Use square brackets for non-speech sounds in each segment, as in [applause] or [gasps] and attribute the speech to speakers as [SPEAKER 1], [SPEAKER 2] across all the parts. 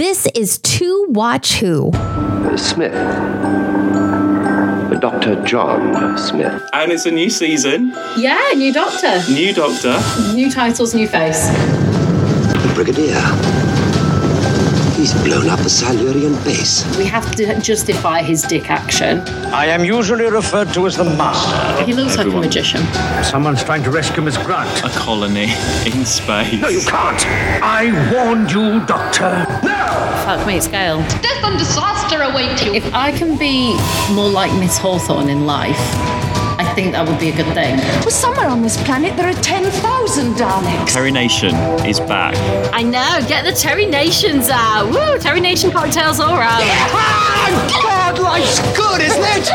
[SPEAKER 1] This is To Watch Who.
[SPEAKER 2] Smith. Dr. John Smith.
[SPEAKER 3] And it's a new season,
[SPEAKER 4] Yeah, new doctor.
[SPEAKER 3] new doctor.
[SPEAKER 4] New titles, new face.
[SPEAKER 5] The Brigadier. He's blown up a Silurian base.
[SPEAKER 4] We have to justify his dick action.
[SPEAKER 6] I am usually referred to as the Master.
[SPEAKER 4] He looks like a magician.
[SPEAKER 6] Someone's trying to rescue Miss Grant.
[SPEAKER 3] A colony in space.
[SPEAKER 6] No, you can't. I warned you, Doctor. No!
[SPEAKER 4] Fuck me, scale.
[SPEAKER 7] Death and disaster await you.
[SPEAKER 4] If I can be more like Miss Hawthorne in life, I think that would be a good thing.
[SPEAKER 7] Well, somewhere on this planet there are 10,000 Daleks.
[SPEAKER 3] Terry Nation is back.
[SPEAKER 4] I know, get the Terry Nations out. Woo, Terry Nation cocktails all round.
[SPEAKER 5] God, life's good, isn't it?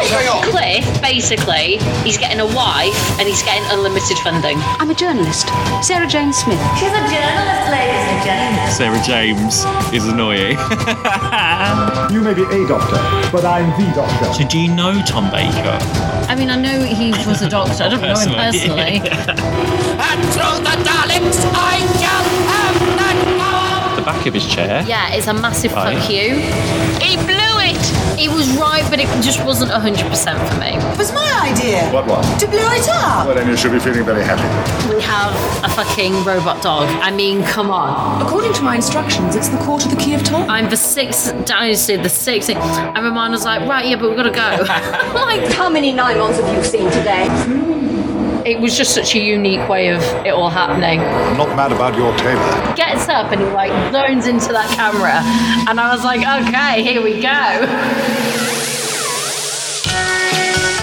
[SPEAKER 5] [laughs]
[SPEAKER 4] Cliff, basically, he's getting a wife and he's getting unlimited funding.
[SPEAKER 7] I'm a journalist, Sarah Jane Smith.
[SPEAKER 8] She's a journalist, ladies and gentlemen.
[SPEAKER 3] Sarah Jane's is annoying. [laughs]
[SPEAKER 9] You may be a doctor, but I'm the doctor.
[SPEAKER 3] so do you know Tom Baker?
[SPEAKER 4] I mean, I know he was a doctor. I don't know him
[SPEAKER 3] Personally.
[SPEAKER 4] personally. [laughs]
[SPEAKER 6] And through the Daleks, I shall have that
[SPEAKER 3] The back of his chair.
[SPEAKER 4] Yeah, it's a massive
[SPEAKER 3] Right.
[SPEAKER 4] fuck you. He blew it. It was right, but it just wasn't 100% for me.
[SPEAKER 8] It was my idea.
[SPEAKER 9] What one?
[SPEAKER 8] To blow it up.
[SPEAKER 9] Well, then you should be feeling very happy.
[SPEAKER 4] We have a fucking robot dog. I mean, come on.
[SPEAKER 7] According to my instructions, it's the court of the Key of Time.
[SPEAKER 4] I'm the sixth dynasty, the sixth. And Romana's like, right, yeah, but we've got to go. [laughs] [laughs] like,
[SPEAKER 8] How many Nimons have you seen today? Hmm.
[SPEAKER 4] It was just such a unique way of it all happening.
[SPEAKER 9] I'm not mad about your tailor.
[SPEAKER 4] Gets up and he like zones into that camera. And I was like, okay, here we go.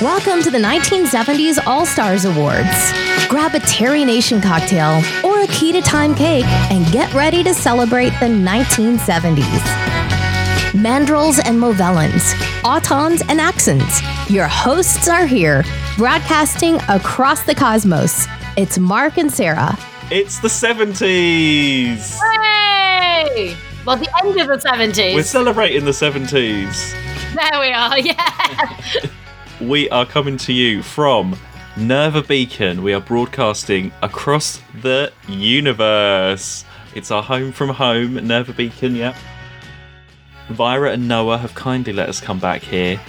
[SPEAKER 1] Welcome to the 1970s All Stars Awards. Grab a Terry Nation cocktail or a key to time cake and get ready to celebrate the 1970s. Mandrels and Movellans, Autons and Axons. Your hosts are here, broadcasting across the cosmos. It's Mark and Sarah.
[SPEAKER 3] It's the 70s.
[SPEAKER 4] Hey! Well, the end of the 70s.
[SPEAKER 3] We're celebrating the 70s.
[SPEAKER 4] there we are, [laughs] yeah. [laughs]
[SPEAKER 3] We are coming to you from Nerva Beacon. We are broadcasting across the universe. It's our home from home, Nerva Beacon, yep. Vira and Noah have kindly let us come back here.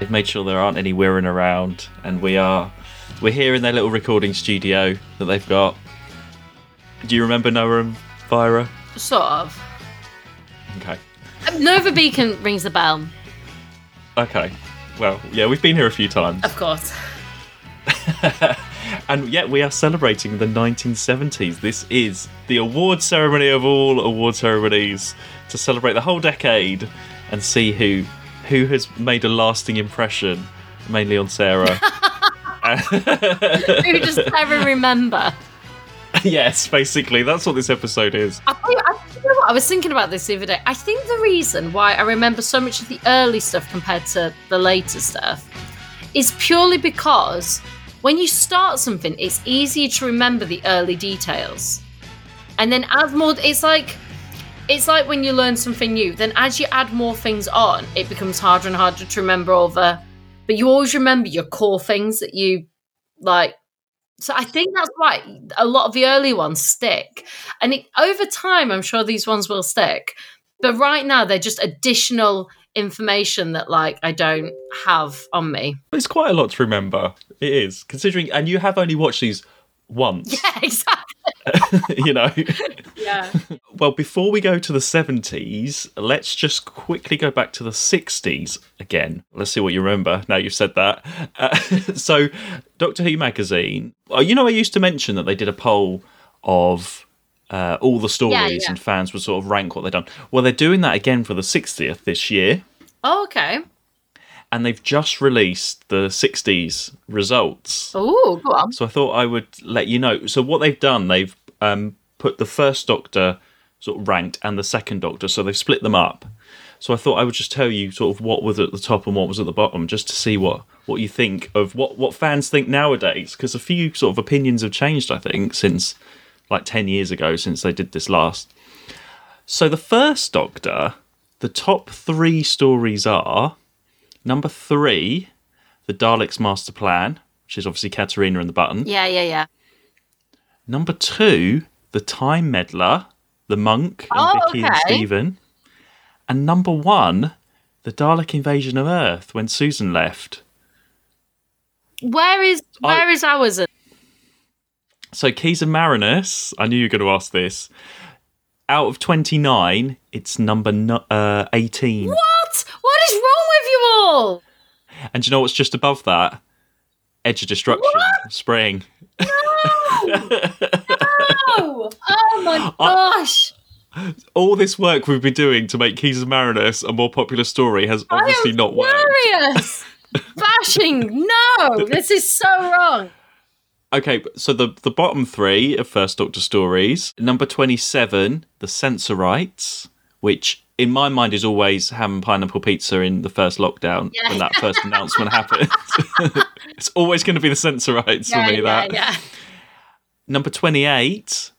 [SPEAKER 3] They've made sure there aren't any Wirrn around, and we are we're here in their little recording studio that they've got. Do you remember Noah and Vira?
[SPEAKER 4] Sort of.
[SPEAKER 3] Okay.
[SPEAKER 4] Um, Nova Beacon rings the bell,
[SPEAKER 3] Okay. Well, yeah, we've been here a few times.
[SPEAKER 4] of course. [laughs]
[SPEAKER 3] And yet we are celebrating the 1970s. This is the award ceremony of all award ceremonies to celebrate the whole decade and see who who has made a lasting impression, mainly on Sarah.
[SPEAKER 4] Who just [laughs] never remember.
[SPEAKER 3] yes, basically, that's what this episode is.
[SPEAKER 4] I, I, you know what, I was thinking about this the other day. I think the reason why I remember so much of the early stuff compared to the later stuff is purely because when you start something, it's easier to remember the early details. And then as more, it's like it's like when you learn something new. Then as you add more things on, it becomes harder and harder to remember all the. But you always remember your core things that you like so I think that's why a lot of the early ones stick. And it, over time, I'm sure these ones will stick. But right now, they're just additional information that, like, I don't have on me.
[SPEAKER 3] It's quite a lot to remember. It is, considering, and you have only watched these once, [laughs]
[SPEAKER 4] Yeah, exactly. [laughs]
[SPEAKER 3] you know. [laughs]
[SPEAKER 4] Yeah.
[SPEAKER 3] Well, before we go to the 70s, let's just quickly go back to the 60s again. Let's see what you remember now you've said that. Uh, [laughs] so, Doctor Who magazine, uh, you know, I used to mention that they did a poll of uh, all the stories
[SPEAKER 4] Yeah, yeah.
[SPEAKER 3] and fans would sort of rank what they've done. Well, they're doing that again for the 60th this year,
[SPEAKER 4] Oh, okay.
[SPEAKER 3] and they've just released the 60s results.
[SPEAKER 4] Oh, go on.
[SPEAKER 3] So I thought I would let you know. So what they've done, they've um, put the first Doctor sort of ranked and the second Doctor, so they've split them up. So I thought I would just tell you sort of what was at the top and what was at the bottom, just to see what what you think of what what fans think nowadays, because a few sort of opinions have changed. I think since like ten years ago, since they did this last. So the first Doctor, the top three stories are number three, the Daleks' master plan, which is obviously Katerina and the button.
[SPEAKER 4] Yeah, yeah, yeah.
[SPEAKER 3] Number two, the Time Meddler, the monk and
[SPEAKER 4] Oh,
[SPEAKER 3] Vicky and. Stephen. And number one, the Dalek invasion of Earth when Susan left.
[SPEAKER 4] Where is where is ours?
[SPEAKER 3] So Keys and Marinus, I knew you were going to ask this. Out of 29, it's number no- uh, 18.
[SPEAKER 4] What? What is wrong with you all?
[SPEAKER 3] And do you know what's just above that? Edge of Destruction, Spring. [laughs]
[SPEAKER 4] Oh, oh my [gasps] gosh!
[SPEAKER 3] All this work we've been doing to make Keys of Marinus a more popular story has obviously not worked.
[SPEAKER 4] furious. Bashing. No, this is so wrong.
[SPEAKER 3] Okay, so the the bottom three of First Doctor stories. Number twenty seven, the Sensorites, which in my mind is always ham and pineapple pizza in the first lockdown
[SPEAKER 4] Yeah.
[SPEAKER 3] when that first announcement happened. [laughs] it's always going to be the Sensorites
[SPEAKER 4] Yeah,
[SPEAKER 3] for me.
[SPEAKER 4] yeah,
[SPEAKER 3] that
[SPEAKER 4] yeah.
[SPEAKER 3] Number twenty eight,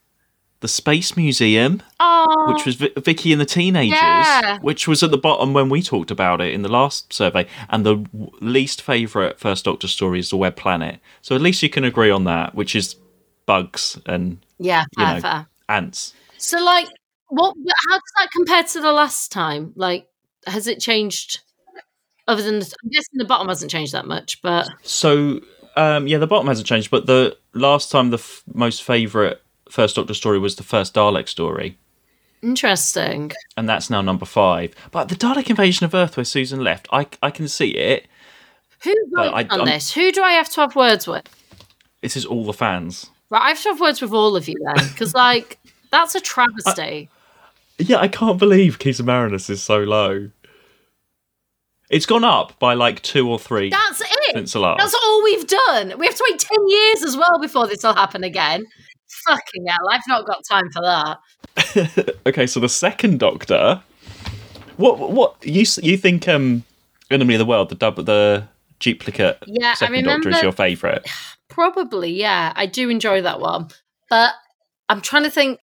[SPEAKER 3] the Space Museum,
[SPEAKER 4] Oh,
[SPEAKER 3] which was Vi- Vicky and the Teenagers,
[SPEAKER 4] Yeah.
[SPEAKER 3] which was at the bottom when we talked about it in the last survey. And the w- least favourite First Doctor story is the Web Planet. So at least you can agree on that, which is bugs and
[SPEAKER 4] yeah, fair,
[SPEAKER 3] know
[SPEAKER 4] fair.
[SPEAKER 3] ants.
[SPEAKER 4] So, like, what? How does that compare to the last time? Like, has it changed? Other than, the, I'm guessing the bottom hasn't changed that much, but
[SPEAKER 3] So um, yeah, the bottom hasn't changed, but the last time the f- most favourite First Doctor story was the first Dalek story.
[SPEAKER 4] interesting.
[SPEAKER 3] And that's now number five. But the Dalek invasion of Earth, where Susan left, I, I can see it.
[SPEAKER 4] Who
[SPEAKER 3] I-
[SPEAKER 4] on
[SPEAKER 3] I'm-
[SPEAKER 4] this? Who do I have to have words with?
[SPEAKER 3] This is all the fans.
[SPEAKER 4] Right, I have to have words with all of you then, because like that's a travesty.
[SPEAKER 3] Yeah, I can't believe Keys of Marinus is so low. It's gone up by like two or three
[SPEAKER 4] That's it.
[SPEAKER 3] Since the last.
[SPEAKER 4] That's all we've done. We have to wait 10 years as well before this will happen again. Fucking hell, I've not got time for that. [laughs]
[SPEAKER 3] okay, so the second Doctor. What what you you think? Um, Enemy of the World, the dub, the duplicate
[SPEAKER 4] Yeah, I
[SPEAKER 3] second Doctor is your favourite. [sighs]
[SPEAKER 4] Probably, yeah. I do enjoy that one. But I'm trying to think.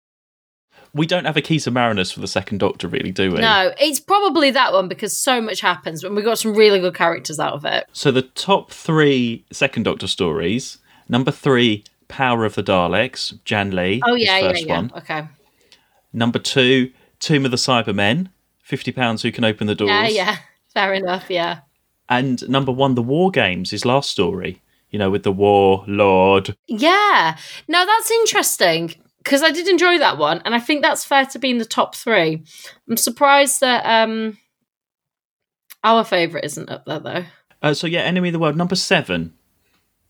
[SPEAKER 3] We don't have a Keys of Marinus for the second Doctor, really, do we?
[SPEAKER 4] No, it's probably that one because so much happens and we got some really good characters out of it.
[SPEAKER 3] So the top three second Doctor stories. Number three, Power of the Daleks, Janley.
[SPEAKER 4] Oh, yeah, yeah, yeah.
[SPEAKER 3] one.
[SPEAKER 4] Okay.
[SPEAKER 3] Number two, Tomb of the Cybermen. Fifty pounds who can open the doors.
[SPEAKER 4] Yeah, yeah. [laughs] Fair enough, yeah.
[SPEAKER 3] And number one, the War Games, his last story. You know, with the War Lord.
[SPEAKER 4] Yeah. No, that's interesting because I did enjoy that one, and I think that's fair to be in the top three. I'm surprised that um our favourite isn't up there though.
[SPEAKER 3] Uh, so yeah, Enemy of the World, number seven.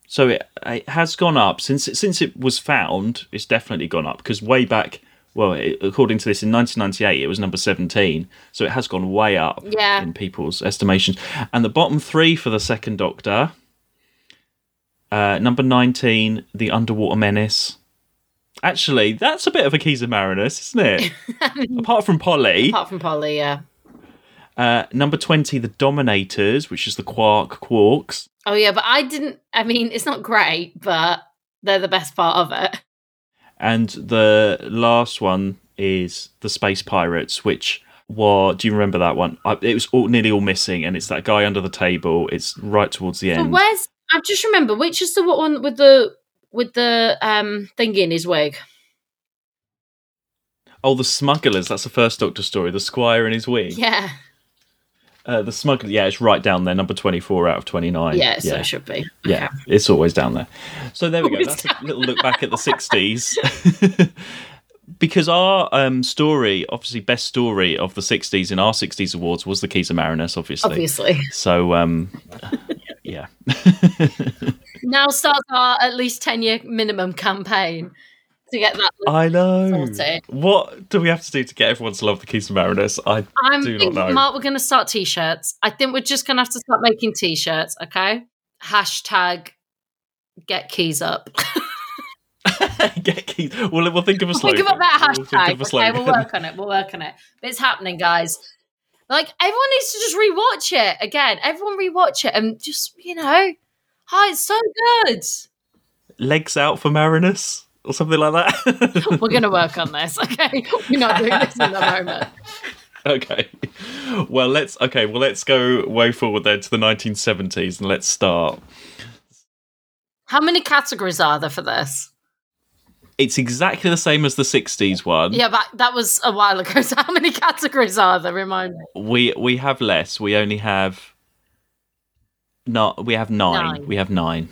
[SPEAKER 3] So it, it has gone up since it, since it was found. It's definitely gone up because way back, well, it, according to this, in 1998, it was number 17. So it has gone way up
[SPEAKER 4] Yeah.
[SPEAKER 3] in people's estimations. And the bottom three for the Second Doctor. Uh, number 19, The Underwater Menace. Actually, that's a bit of a Keys of Marinus, isn't it? [laughs] Apart from Polly.
[SPEAKER 4] Apart from Polly, yeah.
[SPEAKER 3] Uh, number 20, The Dominators, which is the Quark Quarks.
[SPEAKER 4] Oh yeah, but I didn't. I mean, it's not great, but they're the best part of it.
[SPEAKER 3] And the last one is the Space Pirates, which was. Do you remember that one? I, it was all, nearly all missing, and it's that guy under the table. It's right towards the
[SPEAKER 4] So
[SPEAKER 3] end.
[SPEAKER 4] where's? I just remember which is the one with the with the um thingy in his wig.
[SPEAKER 3] oh, the Smugglers. That's the first Doctor story. The Squire in his wig.
[SPEAKER 4] Yeah,
[SPEAKER 3] Uh, the Smuggler. Yeah, it's right down there. Number twenty-four out of twenty-nine.
[SPEAKER 4] yeah, so it should be.
[SPEAKER 3] Yeah, it's always down there. So there we go. That's a little look back at the 60s. [laughs] because our um, story, obviously, best story of the 60s in our 60s awards was the Keys of Marinus, obviously.
[SPEAKER 4] Obviously,
[SPEAKER 3] So, um, [laughs] yeah. [laughs]
[SPEAKER 4] now starts our at least ten year minimum campaign to get that. [laughs]
[SPEAKER 3] I know.
[SPEAKER 4] Sorted.
[SPEAKER 3] What do we have to do to get everyone to love the Keys of Marinus? I
[SPEAKER 4] I'm
[SPEAKER 3] do not know.
[SPEAKER 4] Mark, we're going to start t-shirts. I think we're just going to have to start making t-shirts. Okay. Hashtag get keys up. [laughs]
[SPEAKER 3] get keys. Well, we'll think of a [laughs]
[SPEAKER 4] We'll
[SPEAKER 3] slogan.
[SPEAKER 4] think about that
[SPEAKER 3] We'll
[SPEAKER 4] hashtag.
[SPEAKER 3] of a
[SPEAKER 4] okay, we'll work on it. We'll work on it. But it's happening, guys. Like everyone needs to just rewatch it again. Everyone rewatch it and just you know, hi, it's so good.
[SPEAKER 3] Legs out for Marinus or something like that. [laughs]
[SPEAKER 4] We're gonna work on this. Okay, [laughs] we're not doing this in the moment. [laughs]
[SPEAKER 3] okay. Well, let's okay. Well, let's go way forward then to the 1970s and let's start.
[SPEAKER 4] How many categories are there for this?
[SPEAKER 3] It's exactly the same as the '60s one.
[SPEAKER 4] Yeah, but that was a while ago. So how many categories are there? Remind me.
[SPEAKER 3] We we have less. We only have not. We have nine.
[SPEAKER 4] Nine.
[SPEAKER 3] We have nine.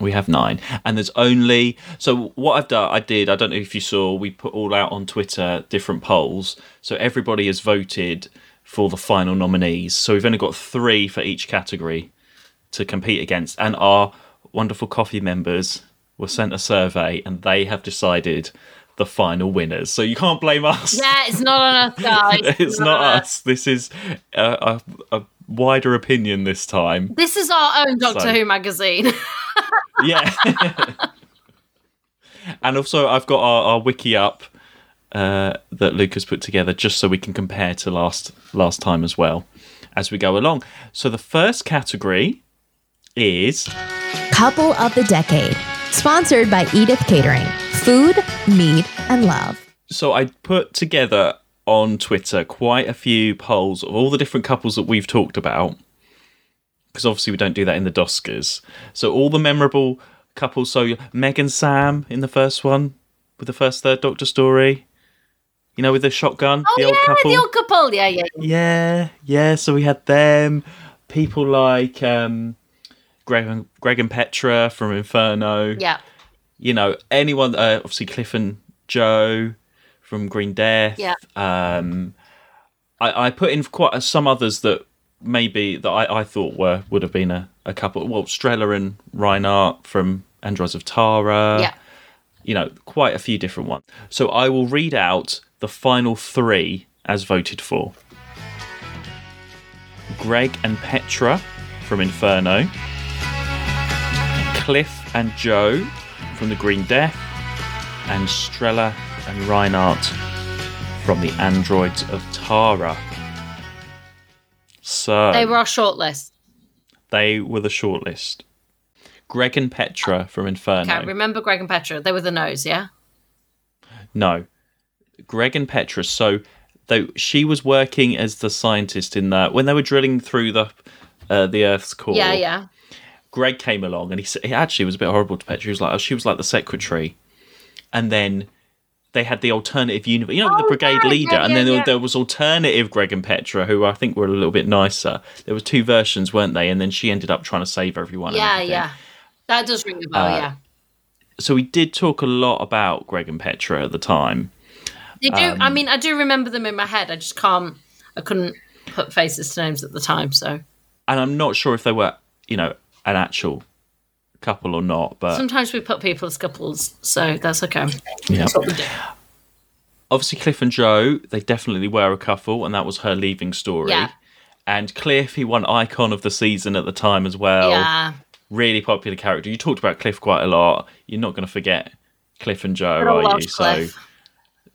[SPEAKER 3] We have nine, and there's only so what I've done. I did. I don't know if you saw. We put all out on Twitter different polls, so everybody has voted for the final nominees. So we've only got three for each category to compete against, and our wonderful coffee members were sent a survey, and they have decided the final winners. So you can't blame us.
[SPEAKER 4] Yeah, it's not on us, [laughs] guys.
[SPEAKER 3] it's not uh, us. This is a, a, a wider opinion this time.
[SPEAKER 4] This is our own Doctor
[SPEAKER 3] So-
[SPEAKER 4] Who magazine. [laughs]
[SPEAKER 3] Yeah. [laughs] and also, I've got our, our wiki up uh, that Lucas put together just so we can compare to last last time as well as we go along. So the first category is
[SPEAKER 1] Couple of the Decade, sponsored by Edith Catering. Food, mead, and love.
[SPEAKER 3] so I put together on Twitter quite a few polls of all the different couples that we've talked about. Because obviously we don't do that in the Doskers. So all the memorable couples. So Meg and Sam in the first one with the first third Doctor story. You know, with the shotgun,
[SPEAKER 4] oh
[SPEAKER 3] the
[SPEAKER 4] yeah,
[SPEAKER 3] old couple.
[SPEAKER 4] the old couple. Yeah, yeah. yeah.
[SPEAKER 3] Yeah, yeah. So we had them. People like um, Greg, and, Greg and Petra from Inferno.
[SPEAKER 4] Yeah.
[SPEAKER 3] You know, anyone. Uh, obviously, Cliff and Joe from Green Death.
[SPEAKER 4] Yeah.
[SPEAKER 3] Um, I, I put in quite some others that maybe that I, I thought were would have been a, a couple. Well, Strella and Reynart from Androids of Tara.
[SPEAKER 4] Yeah.
[SPEAKER 3] You know, quite a few different ones. So I will read out the final three as voted for. Greg and Petra from Inferno. Cliff and Joe from The Green Death. And Strella and Reynart from the Androids of Tara. So
[SPEAKER 4] They were our shortlist.
[SPEAKER 3] they were the shortlist. Greg and Petra from Inferno.
[SPEAKER 4] Okay, remember Greg and Petra? They were the nose, yeah?
[SPEAKER 3] No, Greg and Petra. So, though she was working as the scientist in that when they were drilling through the uh, the Earth's core.
[SPEAKER 4] Yeah, yeah.
[SPEAKER 3] Greg came along and he he actually was a bit horrible to Petra. He was like, oh, she was like the secretary, and then they had the alternative universe, you know, the
[SPEAKER 4] Oh,
[SPEAKER 3] brigade
[SPEAKER 4] yeah,
[SPEAKER 3] leader,
[SPEAKER 4] yeah,
[SPEAKER 3] and then
[SPEAKER 4] yeah,
[SPEAKER 3] there, was alternative Greg and Petra, who I think were a little bit nicer. There were two versions, weren't they? And then she ended up trying to save everyone.
[SPEAKER 4] Yeah, yeah. That does ring a bell,
[SPEAKER 3] Uh,
[SPEAKER 4] yeah.
[SPEAKER 3] So we did talk a lot about Greg and Petra at the time.
[SPEAKER 4] They do.
[SPEAKER 3] um,
[SPEAKER 4] I mean, I do remember them in my head. I just can't. I couldn't put faces to names at the time. So
[SPEAKER 3] and I'm not sure if they were, you know, an actual couple or not, but
[SPEAKER 4] sometimes we put people as couples, so that's okay.
[SPEAKER 3] yeah.
[SPEAKER 4] That's what we do.
[SPEAKER 3] Obviously, Cliff and Joe, they definitely were a couple, and that was her leaving story.
[SPEAKER 4] Yeah.
[SPEAKER 3] And Cliff, he won icon of the season at the time as well.
[SPEAKER 4] yeah.
[SPEAKER 3] Really popular character. You talked about Cliff quite a lot. You're not going to forget Cliff and Joe, are you?
[SPEAKER 4] Cliff.
[SPEAKER 3] So,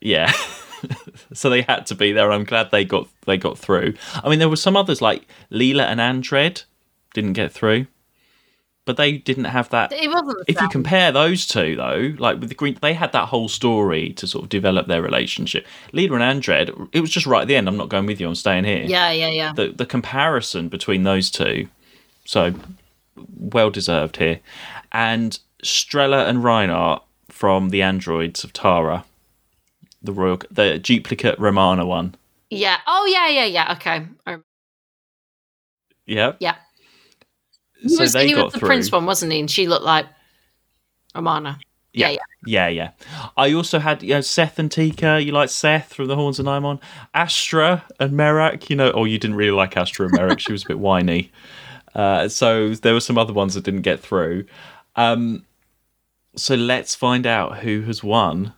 [SPEAKER 3] yeah. [laughs] so they had to be there. I'm glad they got they got through. I mean, there were some others like Leela and Andred didn't get through, but they didn't have that
[SPEAKER 4] It wasn't. the
[SPEAKER 3] if you compare those two though like with the green they had that whole story to sort of develop their relationship leela and andred it was just right at the end i'm not going with you i'm staying here
[SPEAKER 4] Yeah, yeah, yeah.
[SPEAKER 3] the the comparison between those two so well deserved here and strella and reynart from the androids of tara the royal the duplicate romana one
[SPEAKER 4] yeah. Oh, yeah, yeah, yeah. Okay.
[SPEAKER 3] Yeah
[SPEAKER 4] Yeah. He
[SPEAKER 3] so
[SPEAKER 4] was,
[SPEAKER 3] they
[SPEAKER 4] he
[SPEAKER 3] got
[SPEAKER 4] was the
[SPEAKER 3] through
[SPEAKER 4] prince one, wasn't he? And she looked like Amana. Yeah, yeah.
[SPEAKER 3] Yeah, yeah. I also had you know Seth and Teka. You like Seth from the Horns of Nimon, Astra and Merak. You know, oh, you didn't really like Astra and Merak. she was a bit whiny. Uh, so there were some other ones that didn't get through. Um, so let's find out who has won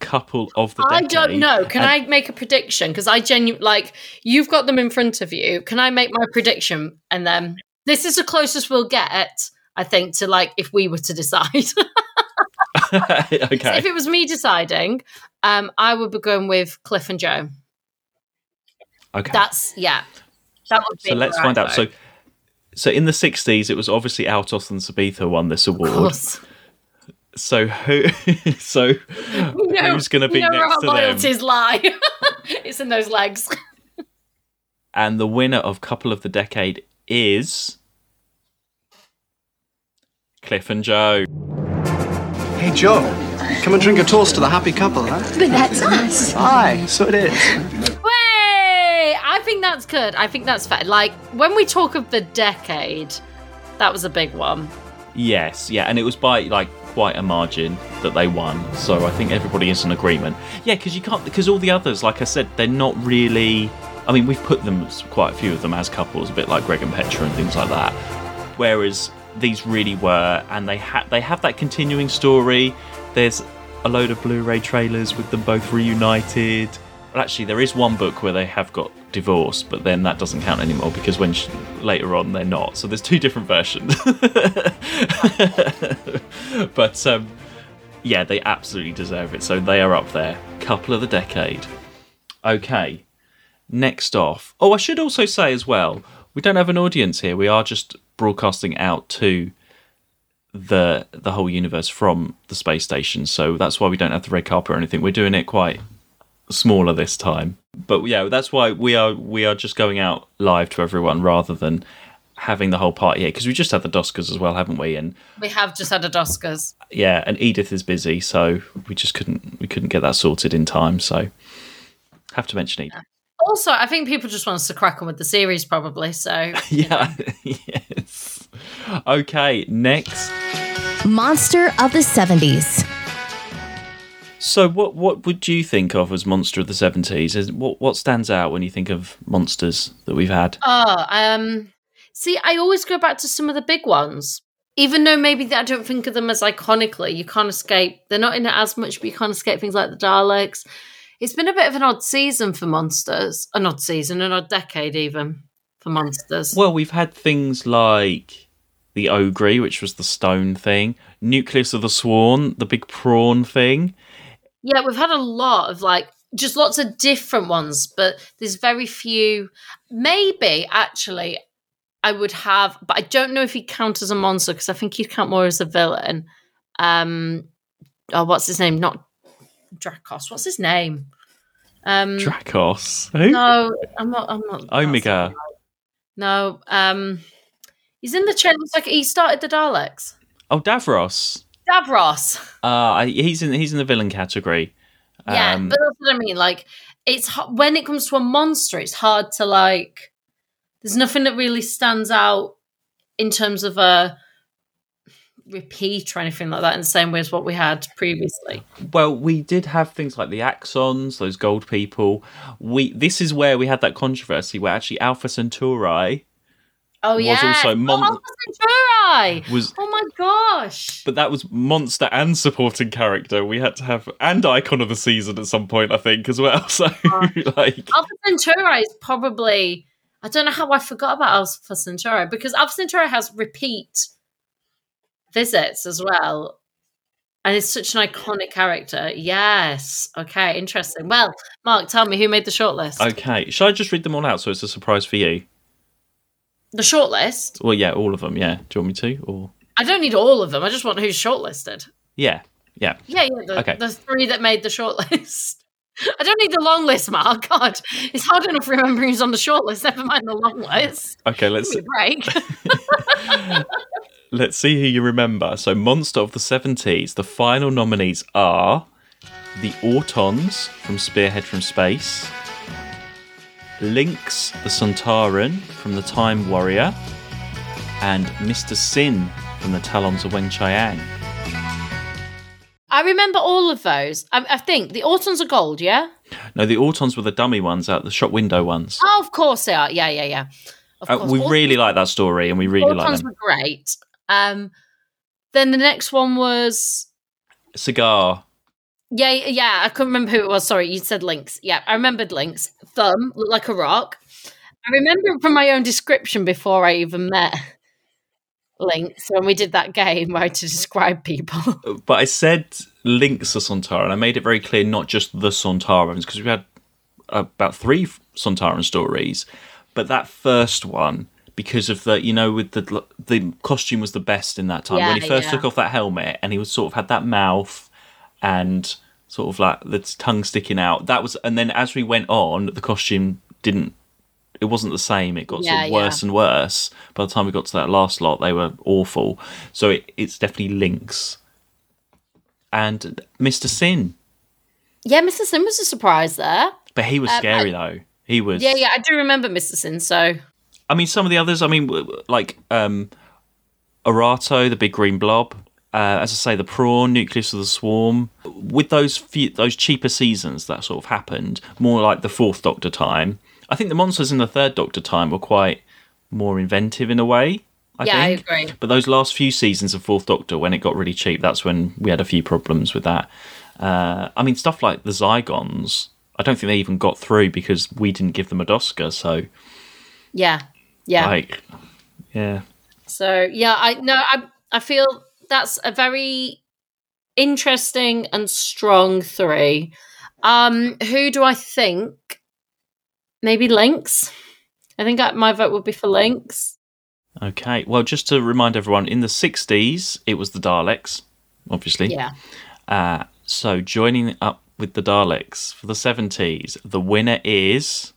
[SPEAKER 3] couple of the
[SPEAKER 4] I don't know. Can
[SPEAKER 3] And-
[SPEAKER 4] I make a prediction? Because I genuinely like you've got them in front of you. Can I make my prediction? And then this is the closest we'll get, I think, to like if we were to decide. [laughs] [laughs]
[SPEAKER 3] okay.
[SPEAKER 4] if it was me deciding, um, I would be going with Cliff and Joe.
[SPEAKER 3] okay.
[SPEAKER 4] That's yeah. That would be
[SPEAKER 3] so let's find out. So, so in the '60s, it was obviously Altos and Sabetha won this
[SPEAKER 4] Of
[SPEAKER 3] award.
[SPEAKER 4] course.
[SPEAKER 3] So who? [laughs] So
[SPEAKER 4] know-
[SPEAKER 3] who's going to be
[SPEAKER 4] know
[SPEAKER 3] next to them?
[SPEAKER 4] loyalties lie. it's in those legs.
[SPEAKER 3] And the winner of Couple of the Decade is Cliff and Joe.
[SPEAKER 10] Hey, Joe, Come and drink a toast to the happy couple, huh?
[SPEAKER 7] But that's us.
[SPEAKER 10] Aye, so it is.
[SPEAKER 4] Way! I think that's good. I think that's fair. Like when we talk of the decade, that was a big one.
[SPEAKER 3] Yes, yeah, and it was by like quite a margin that they won. So I think everybody is in agreement. Yeah, because you can't because all the others, like I said, they're not really. I mean, we've put them quite a few of them as couples, a bit like Greg and Petra and things like that. Whereas these really were, and they had they have that continuing story. There's a load of Blu-ray trailers with them both reunited. Well, actually, there is one book where they have got divorced, but then that doesn't count anymore because when sh later on they're not. So there's two different versions. [laughs] but um, yeah, they absolutely deserve it. So they are up there. Couple of the decade. Okay. Next off. Oh, I should also say as well, we don't have an audience here. We are just broadcasting out to the the whole universe from the space station. So that's why we don't have the red carpet or anything. We're doing it quite smaller this time. But yeah, that's why we are we are just going out live to everyone rather than having the whole party here because we just had the Doskers as well, haven't we? And
[SPEAKER 4] We have just had a Doskers.
[SPEAKER 3] yeah, and Edith is busy, so we just couldn't we couldn't get that sorted in time. So have to mention Edith.
[SPEAKER 4] Also, I think people just want us to crack on with the series, probably. So [laughs]
[SPEAKER 3] Yeah. [laughs] yes. Okay, next.
[SPEAKER 1] Monster of the 70s.
[SPEAKER 3] So what what would you think of as monster of the seventies? Is what what stands out when you think of monsters that we've had?
[SPEAKER 4] Oh, um, see, I always go back to some of the big ones. Even though maybe I don't think of them as iconically, you can't escape. They're not in it as much, but you can't escape things like the Daleks. It's been a bit of an odd season for monsters. An odd season, an odd decade even for monsters.
[SPEAKER 3] Well, we've had things like the Ogre, which was the stone thing, Nucleus of the Swarm, the big prawn thing.
[SPEAKER 4] Yeah, we've had a lot of like just lots of different ones, but there's very few. Maybe actually, I would have, but I don't know if he'd count as a monster because I think he'd count more as a villain. Um, oh, what's his name? Not Dracos. What's his name? Um,
[SPEAKER 3] Dracos. Who?
[SPEAKER 4] no, I'm not. I'm not.
[SPEAKER 3] Omega.
[SPEAKER 4] No, um, he's in the chair. Looks like he started the Daleks.
[SPEAKER 3] Oh, Davros.
[SPEAKER 4] Davros.
[SPEAKER 3] Uh, he's in he's in the villain category.
[SPEAKER 4] Yeah,
[SPEAKER 3] Um,
[SPEAKER 4] but that's what I mean. Like, it's when it comes to a monster, it's hard to like. There's nothing that really stands out in terms of a repeat or anything like that in the same way as what we had previously.
[SPEAKER 3] Well, we did have things like the Axons, those gold people. We this is where we had that controversy where actually Alpha Centauri
[SPEAKER 4] Oh
[SPEAKER 3] Was
[SPEAKER 4] yeah,
[SPEAKER 3] also mon-
[SPEAKER 4] oh, Alpha Centauri.
[SPEAKER 3] was
[SPEAKER 4] Oh my gosh.
[SPEAKER 3] but that was monster and supporting character. We had to have and icon of the season at some point, I think, as well. [laughs] So like
[SPEAKER 4] Alpha Centauri is probably. I don't know how I forgot about Alpha Centauri because Alpha Centauri has repeat visits as well. And it's such an iconic character. Yes. Okay, interesting. Well, Mark, tell me who made the shortlist?
[SPEAKER 3] Okay, should I just read them all out so it's a surprise for you?
[SPEAKER 4] the shortlist?
[SPEAKER 3] Well, yeah, all of them. Yeah, do you want me to? Or
[SPEAKER 4] I don't need all of them. I just want who's shortlisted.
[SPEAKER 3] yeah, yeah.
[SPEAKER 4] Yeah, yeah. The,
[SPEAKER 3] Okay.
[SPEAKER 4] the three that made the shortlist. [laughs] I don't need the long list, Mark. [laughs] God, it's hard enough remembering who's on the shortlist. Never mind the long list.
[SPEAKER 3] Okay, let's
[SPEAKER 4] Give me a break. [laughs]
[SPEAKER 3] let's see who you remember. So, Monster of the Seventies. The final nominees are the Autons from Spearhead from Space, Linx the Sontaran from the Time Warrior, and Mr. Sin from the Talons of Weng Chiang.
[SPEAKER 4] I remember all of those. I, I think the Autons are gold, yeah?
[SPEAKER 3] No, the Autons were the dummy ones out the shop window ones.
[SPEAKER 4] Oh, of course they are. Yeah, yeah, yeah. Of
[SPEAKER 3] Uh,
[SPEAKER 4] course.
[SPEAKER 3] we
[SPEAKER 4] Autons-
[SPEAKER 3] really like that story, and we really like
[SPEAKER 4] Autons
[SPEAKER 3] them.
[SPEAKER 4] were great. Um, then the next one was
[SPEAKER 3] Cigar.
[SPEAKER 4] yeah, yeah. I couldn't remember who it was. Sorry, you said Linx. Yeah, I remembered Linx. Thumb looked like a rock. I remember from my own description before I even met Linx when we did that game where I had to describe people. [laughs]
[SPEAKER 3] but I said Linx the Sontaran. and I made it very clear not just the Sontarans because we had about three Sontaran stories, but that first one because of the you know with the the costume was the best in that time when he first
[SPEAKER 4] yeah.
[SPEAKER 3] took off that helmet and he was sort of had that mouth and sort of like the tongue sticking out. That was and then as we went on, the costume didn't. It wasn't the same. It got
[SPEAKER 4] Yeah,
[SPEAKER 3] sort of worse
[SPEAKER 4] yeah.
[SPEAKER 3] and worse. By the time we got to that last lot, they were awful. So it, it's definitely Linx. and Mr. Sin.
[SPEAKER 4] Yeah, Mr. Sin was a surprise there.
[SPEAKER 3] But he was
[SPEAKER 4] Um,
[SPEAKER 3] scary
[SPEAKER 4] I-
[SPEAKER 3] though. He was.
[SPEAKER 4] Yeah, yeah, I do remember Mr. Sin. So
[SPEAKER 3] I mean, some of the others. I mean, like um, Erato, the big green blob. Uh, as I say, the prawn, nucleus of the swarm. With those few, those cheaper seasons that sort of happened, more like the fourth Doctor time. I think the monsters in the third Doctor time were quite more inventive in a way. I
[SPEAKER 4] Yeah, I agree.
[SPEAKER 3] But those last few seasons of Fourth Doctor, when it got really cheap, that's when we had a few problems with that. Uh, I mean, stuff like the Zygons. I don't think they even got through because we didn't give them a Oscar. So,
[SPEAKER 4] yeah, yeah.
[SPEAKER 3] like, yeah.
[SPEAKER 4] So yeah, I no, I I feel that's a very interesting and strong three. Um, who do I think? Maybe Linx. I think I, my vote would be for Linx.
[SPEAKER 3] Okay. Well, just to remind everyone, in the 60s, it was the Daleks, obviously.
[SPEAKER 4] Yeah.
[SPEAKER 3] Uh, so joining up with the Daleks for the 70s, the winner is.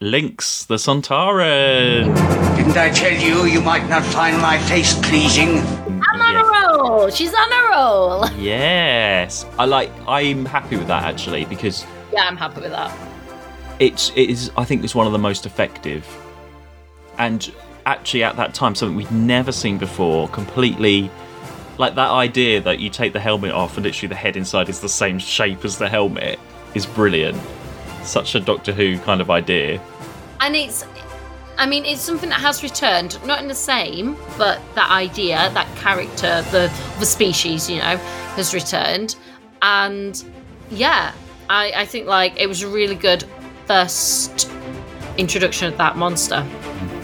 [SPEAKER 3] Linx, the Sontaran.
[SPEAKER 11] Didn't I tell you you might not find my face pleasing?
[SPEAKER 4] I'm on a roll. She's on a roll. [laughs]
[SPEAKER 3] Yes. I like I'm happy with that actually because
[SPEAKER 4] Yeah, I'm happy with that.
[SPEAKER 3] it's it is I think it's one of the most effective and actually at that time something we'd never seen before completely like that idea that you take the helmet off and literally the head inside is the same shape as the helmet is brilliant such a doctor who kind of idea
[SPEAKER 4] And it's, I mean, it's something that has returned, not in the same, but that idea, that character, the the species, you know, has returned. And yeah, I, I think like it was a really good first introduction of that monster.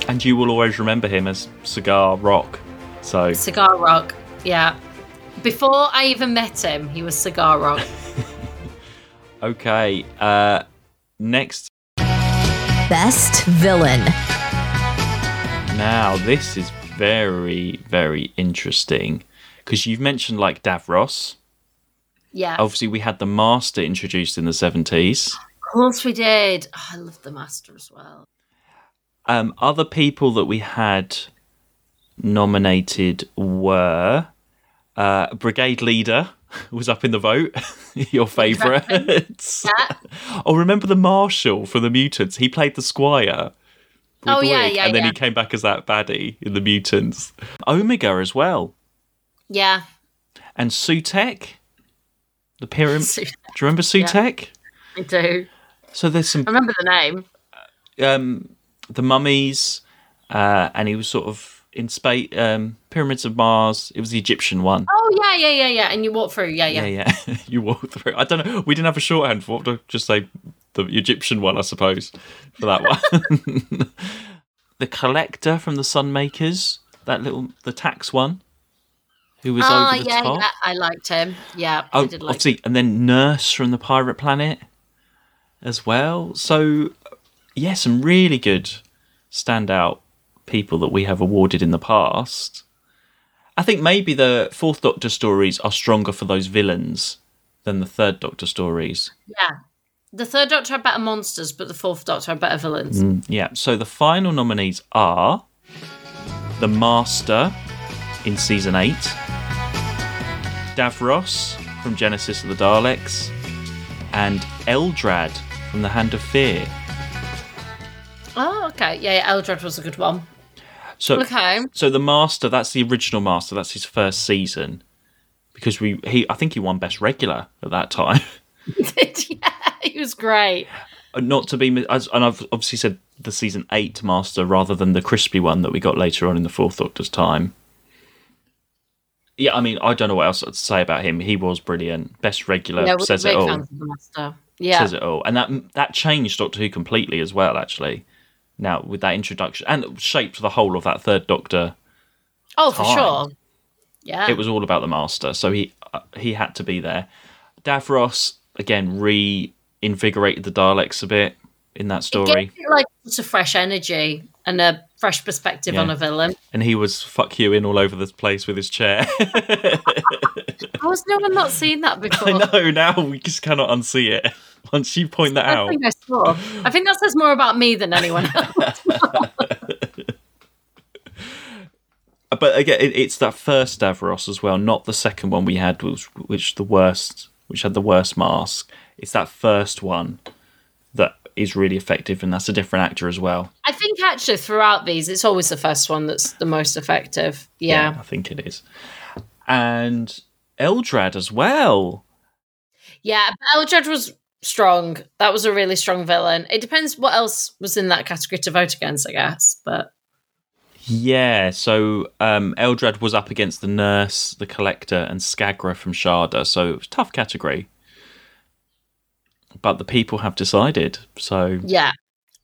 [SPEAKER 3] and you will always remember him as Cigar Rock so
[SPEAKER 4] Cigar Rock, yeah. Before I even met him, he was Cigar Rock. [laughs]
[SPEAKER 3] okay uh next
[SPEAKER 1] Best villain.
[SPEAKER 3] Now, this is very, very interesting because you've mentioned like Davros.
[SPEAKER 4] Yeah,
[SPEAKER 3] Obviously, we had the Master introduced in the 70s.
[SPEAKER 4] of course we did. Oh, I love the Master as well.
[SPEAKER 3] Um, other people that we had nominated were uh, Brigade Leader [laughs] was up in the vote. [laughs] Your favourites.
[SPEAKER 4] Yeah. [laughs]
[SPEAKER 3] oh, remember the Marshal from the Mutants? He played the Squire.
[SPEAKER 4] Oh, yeah, yeah,
[SPEAKER 3] And then
[SPEAKER 4] yeah.
[SPEAKER 3] he came back as that baddie in the Mutants. Omega as well.
[SPEAKER 4] Yeah,
[SPEAKER 3] and Sutekh, the pyramid.
[SPEAKER 4] Sutekh,
[SPEAKER 3] Do you remember Sutekh?
[SPEAKER 4] I do.
[SPEAKER 3] So there's some
[SPEAKER 4] I remember the name.
[SPEAKER 3] um, the mummies, uh, and he was sort of in space. Um, Pyramids of Mars. It was the Egyptian one.
[SPEAKER 4] Oh yeah, yeah, yeah, yeah. And you walk through. Yeah, yeah.
[SPEAKER 3] Yeah, yeah. [laughs] you walk through. I don't know. We didn't have a shorthand for. To just say the Egyptian one, I suppose, for that one. [laughs] the collector from the Sunmakers. That little the tax one. Who was
[SPEAKER 4] Ah,
[SPEAKER 3] over the
[SPEAKER 4] yeah,
[SPEAKER 3] top?
[SPEAKER 4] yeah. I liked him. Yeah, I
[SPEAKER 3] Oh,
[SPEAKER 4] did like.
[SPEAKER 3] obviously, and then Nurse from the Pirate Planet as well. So, yeah, some really good standout people that we have awarded in the past. I think maybe the Fourth Doctor stories are stronger for those villains than the Third Doctor stories.
[SPEAKER 4] Yeah. The third Doctor had better monsters, but the fourth Doctor had better villains.
[SPEAKER 3] Mm, yeah. So the final nominees are the Master in season eight, Davros from Genesis of the Daleks, and Eldrad from the Hand of Fear.
[SPEAKER 4] Oh, okay. Yeah, yeah, Eldrad was a good one.
[SPEAKER 3] So,
[SPEAKER 4] Okay.
[SPEAKER 3] so the Master, that's the original Master. That's his first season because we he I think he won Best Regular at that time. [laughs] [laughs]
[SPEAKER 4] yeah, [laughs] he was great.
[SPEAKER 3] Uh, not to be, as, and I've obviously said the season eight Master rather than the crispy one that we got later on in the Fourth Doctor's time. Yeah, I mean, I don't know what else to say about him. He was brilliant. Best regular
[SPEAKER 4] yeah,
[SPEAKER 3] says it all.
[SPEAKER 4] fans of the Master. Yeah.
[SPEAKER 3] Says it all, and that that changed Doctor Who completely as well. Actually, now with that introduction and shaped the whole of that third Doctor.
[SPEAKER 4] oh, for sure. Yeah.
[SPEAKER 3] It was all about the Master, so he uh, he had to be there. Davros again reinvigorated the Daleks a bit in that story,
[SPEAKER 4] it, like just a fresh energy and a fresh perspective
[SPEAKER 3] Yeah.
[SPEAKER 4] on a villain.
[SPEAKER 3] and he was fuck you in all over the place with his chair.
[SPEAKER 4] How has no one not seen that [laughs] before?
[SPEAKER 3] I know now we just cannot unsee it. Once you point that
[SPEAKER 4] I
[SPEAKER 3] out,
[SPEAKER 4] think I saw. I think that says more about me than anyone [laughs] else.
[SPEAKER 3] but again, it's that first Davros as well, not the second one we had, which, which the worst, which had the worst mask. It's that first one that is really effective, and that's a different actor as well.
[SPEAKER 4] I think actually throughout these, it's always the first one that's the most effective. Yeah.
[SPEAKER 3] I think it is. And Eldrad as well.
[SPEAKER 4] Yeah, but Eldrad was strong. That was a really strong villain. It depends what else was in that category to vote against, I guess. But
[SPEAKER 3] Yeah, so um, Eldrad was up against the Nurse, the Collector, and Skagra from Shada, so it was a tough category. But the people have decided, so
[SPEAKER 4] yeah,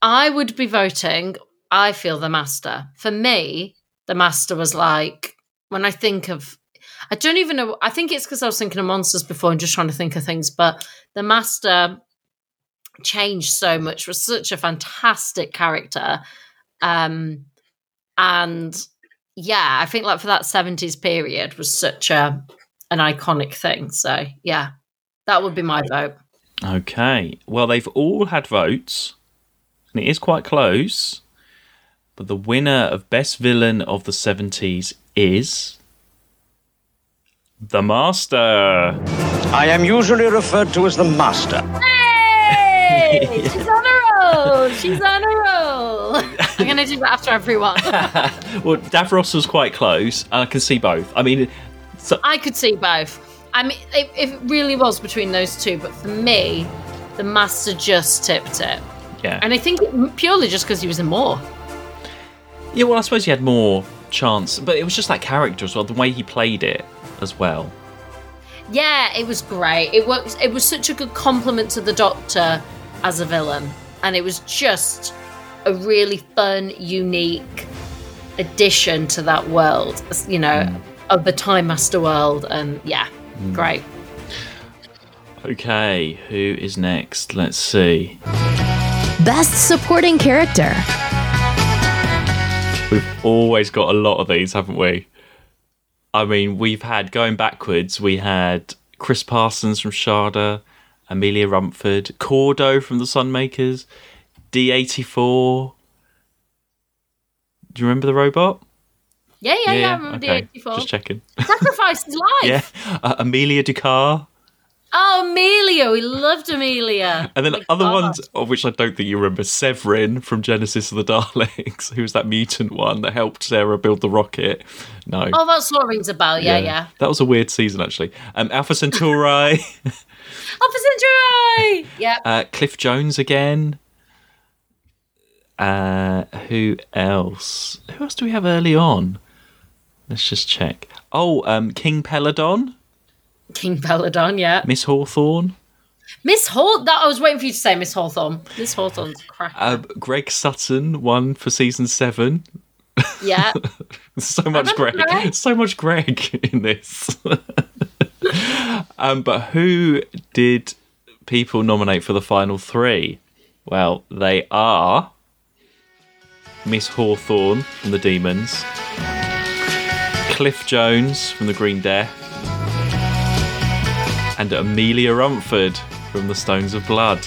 [SPEAKER 4] I would be voting. I feel the master. For me, the master was like when I think of. I don't even know. I think it's because I was thinking of monsters before and just trying to think of things. But the master changed so much. Was such a fantastic character, um, and yeah, I think like for that seventies period was such a an iconic thing. So yeah, that would be my vote.
[SPEAKER 3] Okay. Well, they've all had votes, and it is quite close. But the winner of Best Villain of the 70s is. The Master.
[SPEAKER 11] I am usually referred to as the Master.
[SPEAKER 4] Hey! [laughs] She's on a roll! She's on a roll! [laughs] I'm going to do that after everyone. [laughs]
[SPEAKER 3] well, Davros was quite close, and I can see both. I mean, so,
[SPEAKER 4] I could see both. I mean, it, it really was between those two, but for me, the master just tipped it.
[SPEAKER 3] yeah.
[SPEAKER 4] And I think purely just because he was in more.
[SPEAKER 3] Yeah, well, I suppose he had more chance, but it was just that character as well, the way he played it as well.
[SPEAKER 4] Yeah, it was great. It was it was such a good compliment to the Doctor as a villain, and it was just a really fun, unique addition to that world. You know, mm. of the Time Master world, and yeah, mm. great.
[SPEAKER 3] Okay, who is next? Let's see.
[SPEAKER 1] Best supporting character.
[SPEAKER 3] We've always got a lot of these, haven't we? I mean, we've had going backwards. We had Chris Parsons from Shada, Amelia Rumford, Cordo from the Sunmakers, D84. Do you remember the robot?
[SPEAKER 4] Yeah, yeah, yeah. I remember the 84.
[SPEAKER 3] Just checking.
[SPEAKER 4] Sacrifice his [laughs] life.
[SPEAKER 3] yeah, uh, Amelia Ducat,
[SPEAKER 4] Oh, Amelia. We loved Amelia.
[SPEAKER 3] and then
[SPEAKER 4] My
[SPEAKER 3] other
[SPEAKER 4] God.
[SPEAKER 3] ones of which I don't think you remember. Sevrin from Genesis of the [laughs] Daleks, who was that mutant one that helped Sarah build the rocket. No.
[SPEAKER 4] Oh, that sort of rings a bell. Yeah, yeah.
[SPEAKER 3] That was a weird season, actually. Um, Alpha Centauri, [laughs]
[SPEAKER 4] Alpha Centauri! [laughs] Yep.
[SPEAKER 3] uh, Cliff Jones again. Uh, who else? Who else do we have early on? Let's just check. Oh, um, King Peladon,
[SPEAKER 4] King Belladon. Yeah.
[SPEAKER 3] Miss Hawthorne,
[SPEAKER 4] Miss Haw. That I was waiting for you to say Miss Hawthorne. Miss Hawthorne's crap.
[SPEAKER 3] uh, Greg Sutton, won for season seven.
[SPEAKER 4] yeah. [laughs]
[SPEAKER 3] so much Greg.
[SPEAKER 4] Greg.
[SPEAKER 3] So much Greg in this. [laughs] um, but who did people nominate for the final three? Well, they are Miss Hawthorne from the Demons, Cliff Jones from the Green Death, and Amelia Rumford from the Stones of Blood.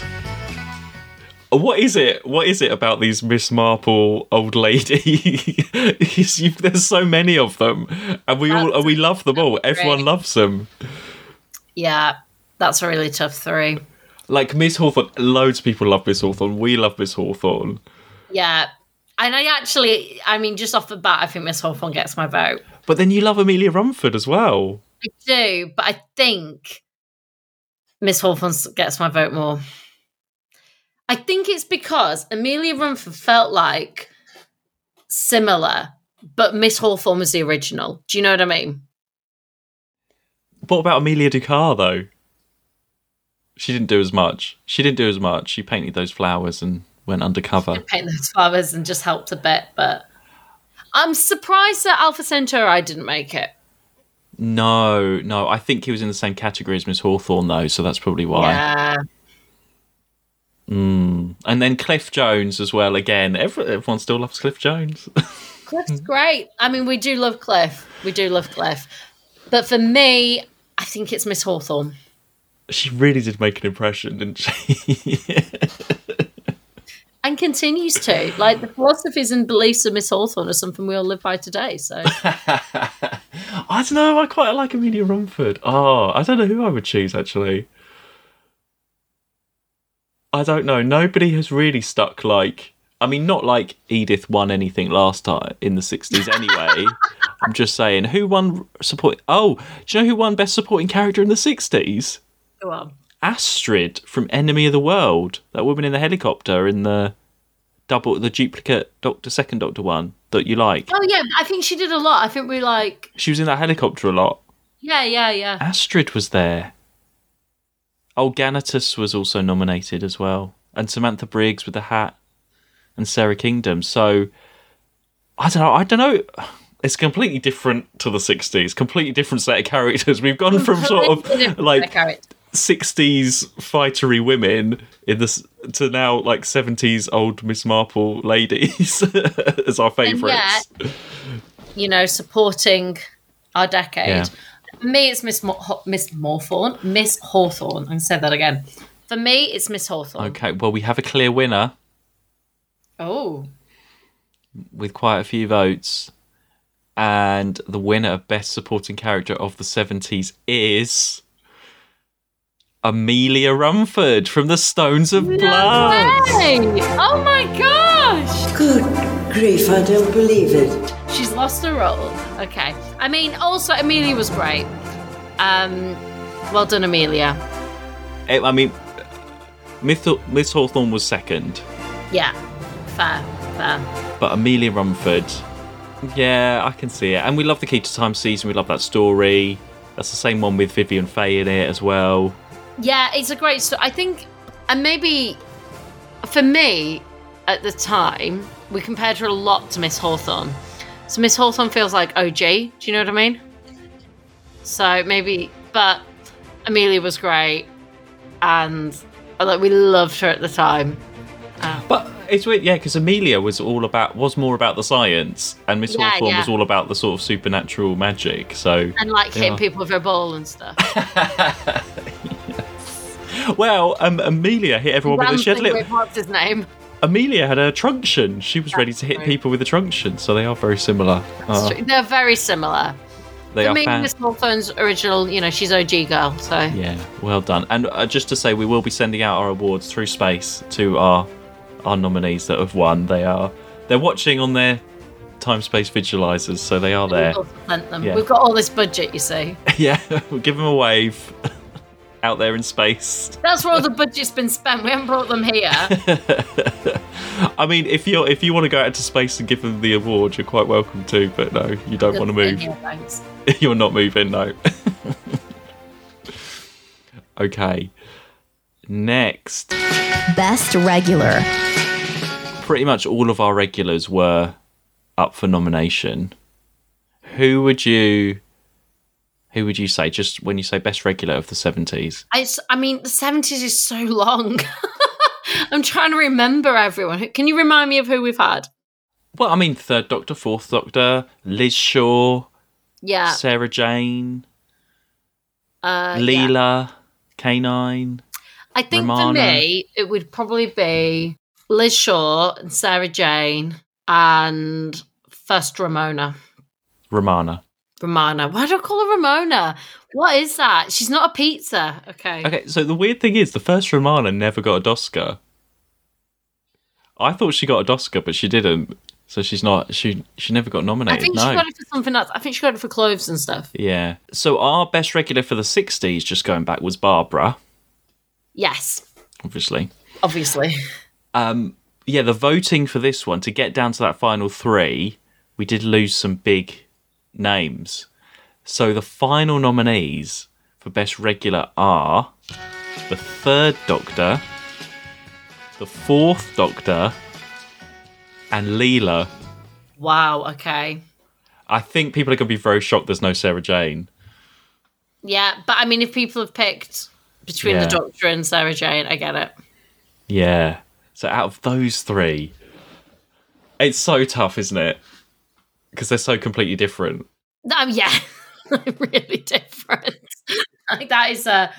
[SPEAKER 3] What is it? What is it about these Miss Marple old lady? [laughs] There's so many of them, and we all and we love them all. Everyone loves them.
[SPEAKER 4] Yeah. That's a really tough three.
[SPEAKER 3] Like Miss Hawthorne, loads of people love Miss Hawthorne. We love Miss Hawthorne.
[SPEAKER 4] Yeah. And I actually, I mean, just off the bat, I think Miss Hawthorne gets my vote.
[SPEAKER 3] But then you love Amelia Rumford as well.
[SPEAKER 4] I do, but I think Miss Hawthorne gets my vote more. I think it's because Amelia Rumford felt like similar, but Miss Hawthorne was the original. Do you know what I mean?
[SPEAKER 3] What about Amelia Ducar though? She didn't do as much. She didn't do as much. She painted those flowers and went undercover.
[SPEAKER 4] Painted those flowers and just helped a bit, but I'm surprised that Alpha Centauri didn't make it.
[SPEAKER 3] No, no. I think he was in the same category as Miss Hawthorne though, so that's probably why.
[SPEAKER 4] Yeah.
[SPEAKER 3] Mm. And then Cliff Jones as well. Again, every, everyone still loves Cliff Jones. [laughs]
[SPEAKER 4] Cliff's great. I mean, we do love Cliff. We do love Cliff. But for me, I think it's Miss Hawthorne.
[SPEAKER 3] she really did make an impression, didn't she? [laughs]
[SPEAKER 4] And continues to. Like the philosophies and beliefs of Miss Hawthorne are something we all live by today. So [laughs]
[SPEAKER 3] I don't know. I quite like Amelia Rumford. Oh, I don't know who I would choose actually. I don't know. Nobody has really stuck like. I mean, not like Edith won anything last time in the sixties. Anyway, [laughs] I'm just saying, who won support? Oh, do you know who won best supporting character in the sixties?
[SPEAKER 4] go on.
[SPEAKER 3] Astrid from Enemy of the World, that woman in the helicopter in the double, the duplicate Doctor Second Doctor one that you like.
[SPEAKER 4] Oh yeah, I think she did a lot. I think we like.
[SPEAKER 3] She was in that helicopter a lot.
[SPEAKER 4] Yeah, yeah, yeah.
[SPEAKER 3] Astrid was there. Oh, Ganatus was also nominated as well, and Samantha Briggs with the hat, and Sara Kingdom. So I don't know. I don't know. It's completely different to the '60s. Completely different set of characters. We've gone [laughs] from sort of like '60s fightery women in this to now like '70s old Miss Marple ladies [laughs] as our favourites.
[SPEAKER 4] yet, you know, supporting our decade.
[SPEAKER 3] Yeah.
[SPEAKER 4] Me, it's Miss Mo- Miss Morthorne, Miss Hawthorne. To say that again. For me, it's Miss Hawthorne.
[SPEAKER 3] Okay, well we have a clear winner
[SPEAKER 4] Oh,
[SPEAKER 3] with quite a few votes. And the winner of Best Supporting Character of the 70s is Amelia Rumford from The Stones of Blood.
[SPEAKER 4] Hey! Oh my gosh!
[SPEAKER 12] Good grief, I don't believe it.
[SPEAKER 4] She's lost her role. Okay. I mean, also Amelia was great. Um, well done, Amelia.
[SPEAKER 3] Eh, I mean, Miss, Miss Hawthorne was second,
[SPEAKER 4] Yeah, fair, fair.
[SPEAKER 3] but Amelia Rumford, yeah, I can see it. And we love the Key to Time season. We love that story. That's the same one with Vivien Fay in it as well.
[SPEAKER 4] Yeah, it's a great story. I think, and maybe for me at the time, we compared her a lot to Miss Hawthorne. So Miss Hawthorne feels like OG. Do you know what I mean? So maybe, but Amelia was great, and like we loved her at the time. Uh,
[SPEAKER 3] But it's weird, yeah, because Amelia was all about was more about the science, and Miss
[SPEAKER 4] Yeah,
[SPEAKER 3] Hawthorne
[SPEAKER 4] yeah.
[SPEAKER 3] was all about the sort of supernatural magic. So
[SPEAKER 4] and like hitting
[SPEAKER 3] yeah.
[SPEAKER 4] people with her ball and stuff. [laughs]
[SPEAKER 3] Well, um, Amelia hit everyone with a she had a
[SPEAKER 4] Ramping
[SPEAKER 3] little,
[SPEAKER 4] with what's his name?
[SPEAKER 3] Amelia had a truncheon. She was ready to hit
[SPEAKER 4] right.
[SPEAKER 3] people with a truncheon, so they are very similar. Uh,
[SPEAKER 4] They're very similar.
[SPEAKER 3] they
[SPEAKER 4] For
[SPEAKER 3] are
[SPEAKER 4] me,
[SPEAKER 3] fan-
[SPEAKER 4] Miss Hawthorne's original, you know, she's OG girl, so
[SPEAKER 3] Yeah, well done. And uh, just to say, we will be sending out our awards through space to our our nominees that have won. They are they're watching on their time space visualizers, so they are there.
[SPEAKER 4] present them.
[SPEAKER 3] Yeah.
[SPEAKER 4] We've got all this budget, you see. [laughs]
[SPEAKER 3] yeah, [laughs] we'll give them a wave [laughs] out there in space. [laughs]
[SPEAKER 4] That's where all the budget's been spent. We haven't brought them here. [laughs]
[SPEAKER 3] I mean, if you are if you want to go out into space and give them the award, you're quite welcome to. But no, you don't want to move.
[SPEAKER 4] Yeah, thanks. [laughs]
[SPEAKER 3] You're not moving, no. okay. Next.
[SPEAKER 1] Best regular.
[SPEAKER 3] Pretty much all of our regulars were up for nomination. Who would you who would you say just when you say best regular of the 70s?
[SPEAKER 4] I mean, the 70s is so long. [laughs] I'm trying to remember everyone. Can you remind me of who we've had?
[SPEAKER 3] Well, I mean, third Doctor, fourth Doctor, Liz Shaw,
[SPEAKER 4] Yeah.
[SPEAKER 3] Sarah Jane,
[SPEAKER 4] Uh, yeah.
[SPEAKER 3] Leela, K9.
[SPEAKER 4] I think for me, it would probably be Liz Shaw and Sarah Jane and first Ramona.
[SPEAKER 3] Romana.
[SPEAKER 4] Romana. Why do I call her Ramona? What is that? She's not a pizza. Okay.
[SPEAKER 3] Okay, so the weird thing is, the first Romana never got a Doscar. I thought she got a Doscar, but she didn't. So she's not. She she never got nominated.
[SPEAKER 4] I think
[SPEAKER 3] no.
[SPEAKER 4] she got it for something else. I think she got it for clothes and stuff.
[SPEAKER 3] Yeah. So our best regular for the '60s, just going back, was Barbara.
[SPEAKER 4] Yes,
[SPEAKER 3] Obviously.
[SPEAKER 4] obviously.
[SPEAKER 3] Um. Yeah. The voting for this one to get down to that final three, we did lose some big names. So the final nominees for best regular are the third Doctor, the fourth Doctor, and Leela.
[SPEAKER 4] Wow. Okay.
[SPEAKER 3] I think people are going to be very shocked there's no Sarah Jane.
[SPEAKER 4] Yeah, but I mean, if people have picked between
[SPEAKER 3] Yeah.
[SPEAKER 4] the Doctor and Sarah Jane, I get it.
[SPEAKER 3] Yeah. So out of those three, it's so tough, isn't it? Because they're so completely different.
[SPEAKER 4] Um, yeah, [laughs] really different. [laughs] like that is a,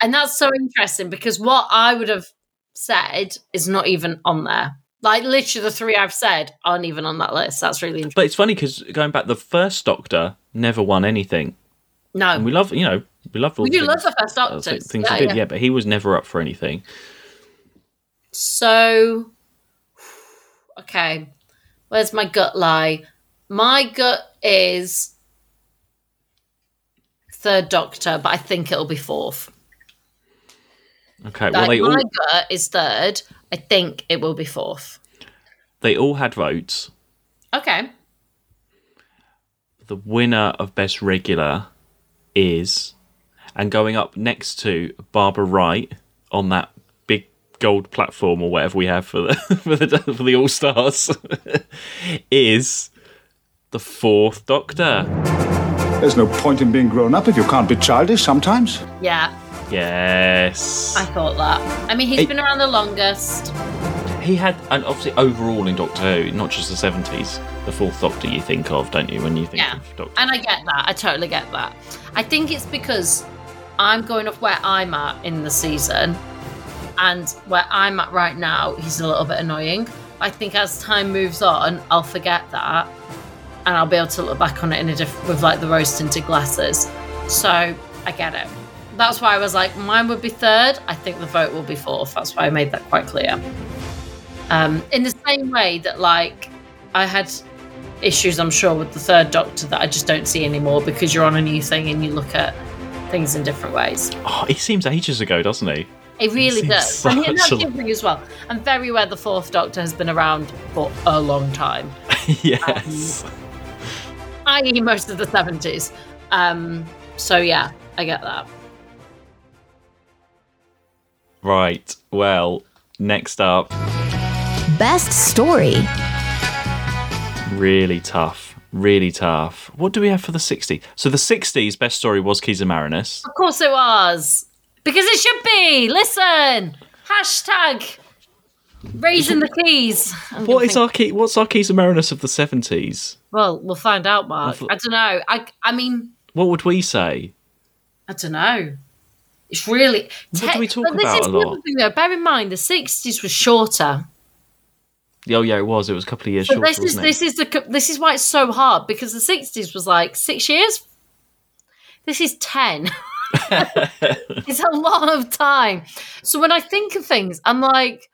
[SPEAKER 4] and that's so interesting because what I would have said is not even on there. Like literally, the three I've said aren't even on that list. That's really interesting.
[SPEAKER 3] But it's funny because going back, the first Doctor never won anything.
[SPEAKER 4] No,
[SPEAKER 3] And we love, you know, we love all
[SPEAKER 4] we
[SPEAKER 3] the
[SPEAKER 4] do
[SPEAKER 3] things,
[SPEAKER 4] love the first
[SPEAKER 3] uh,
[SPEAKER 4] Doctor.
[SPEAKER 3] th- things
[SPEAKER 4] yeah,
[SPEAKER 3] he did,
[SPEAKER 4] yeah.
[SPEAKER 3] yeah, but he was never up for anything.
[SPEAKER 4] So, [sighs] okay, where's my gut lie? My gut is third Doctor, but I think it'll be fourth.
[SPEAKER 3] Okay, well
[SPEAKER 4] Like,
[SPEAKER 3] they
[SPEAKER 4] my
[SPEAKER 3] all
[SPEAKER 4] gut is third. I think it will be fourth.
[SPEAKER 3] they all had votes.
[SPEAKER 4] Okay.
[SPEAKER 3] The winner of best regular is, and going up next to Barbara Wright on that gold platform or whatever we have for the [laughs] for the for the All Stars, [laughs] is the fourth Doctor.
[SPEAKER 9] There's no point in being grown up if you can't be childish sometimes.
[SPEAKER 4] Yeah,
[SPEAKER 3] Yes,
[SPEAKER 4] I thought that. I mean, he's
[SPEAKER 3] Hey.
[SPEAKER 4] been around the longest.
[SPEAKER 3] he had, and obviously overall in Doctor Who, not just the seventies, the fourth Doctor you think of, don't you, when you think
[SPEAKER 4] Yeah.
[SPEAKER 3] of Doctor?
[SPEAKER 4] And I get that. I totally get that. I think it's because I'm going off where I'm at in the season, and where I'm at right now, he's a little bit annoying. I think as time moves on, I'll forget that, and I'll be able to look back on it in a different with like the rose tinted glasses. So I get it. That's why I was like, mine would be third. I think the vote will be fourth. That's why I made that quite clear. Um, in the same way that like I had issues, I'm sure, with the third Doctor that I just don't see anymore because you're on a new thing and you look at things in different ways.
[SPEAKER 3] Oh, he seems ages ago, doesn't he?
[SPEAKER 4] It really
[SPEAKER 3] seems
[SPEAKER 4] does. And in
[SPEAKER 3] such
[SPEAKER 4] that
[SPEAKER 3] a-
[SPEAKER 4] different as well. I'm very aware the fourth Doctor has been around for a long time, [laughs]
[SPEAKER 3] yes.
[SPEAKER 4] i.e., most of the 70s. Um, so yeah, I get that.
[SPEAKER 3] Right. Well, next up,
[SPEAKER 1] Best story.
[SPEAKER 3] really tough. Really tough. What do we have for the 60s? So the 60s best story was Keys of Marinus.
[SPEAKER 4] Of course it was. Because it should be. Listen. Hashtag raising the keys. I'm
[SPEAKER 3] What
[SPEAKER 4] think-
[SPEAKER 3] our key? What's our Keys of Marinus of the 70s?
[SPEAKER 4] Well, we'll find out, Mark.
[SPEAKER 3] thought-
[SPEAKER 4] I don't know. I I mean,
[SPEAKER 3] What would we say?
[SPEAKER 4] I don't know. It's really.
[SPEAKER 3] What do we talk
[SPEAKER 4] but this
[SPEAKER 3] about
[SPEAKER 4] is
[SPEAKER 3] a lot?
[SPEAKER 4] thing, though. Bear in mind, the sixties was shorter.
[SPEAKER 3] Oh yeah, it was. It was a couple of years shorter,
[SPEAKER 4] this is this is the this is why it's so hard because the sixties was like six years. This is ten. [laughs] [laughs] it's a lot of time. So when I think of things, I'm like,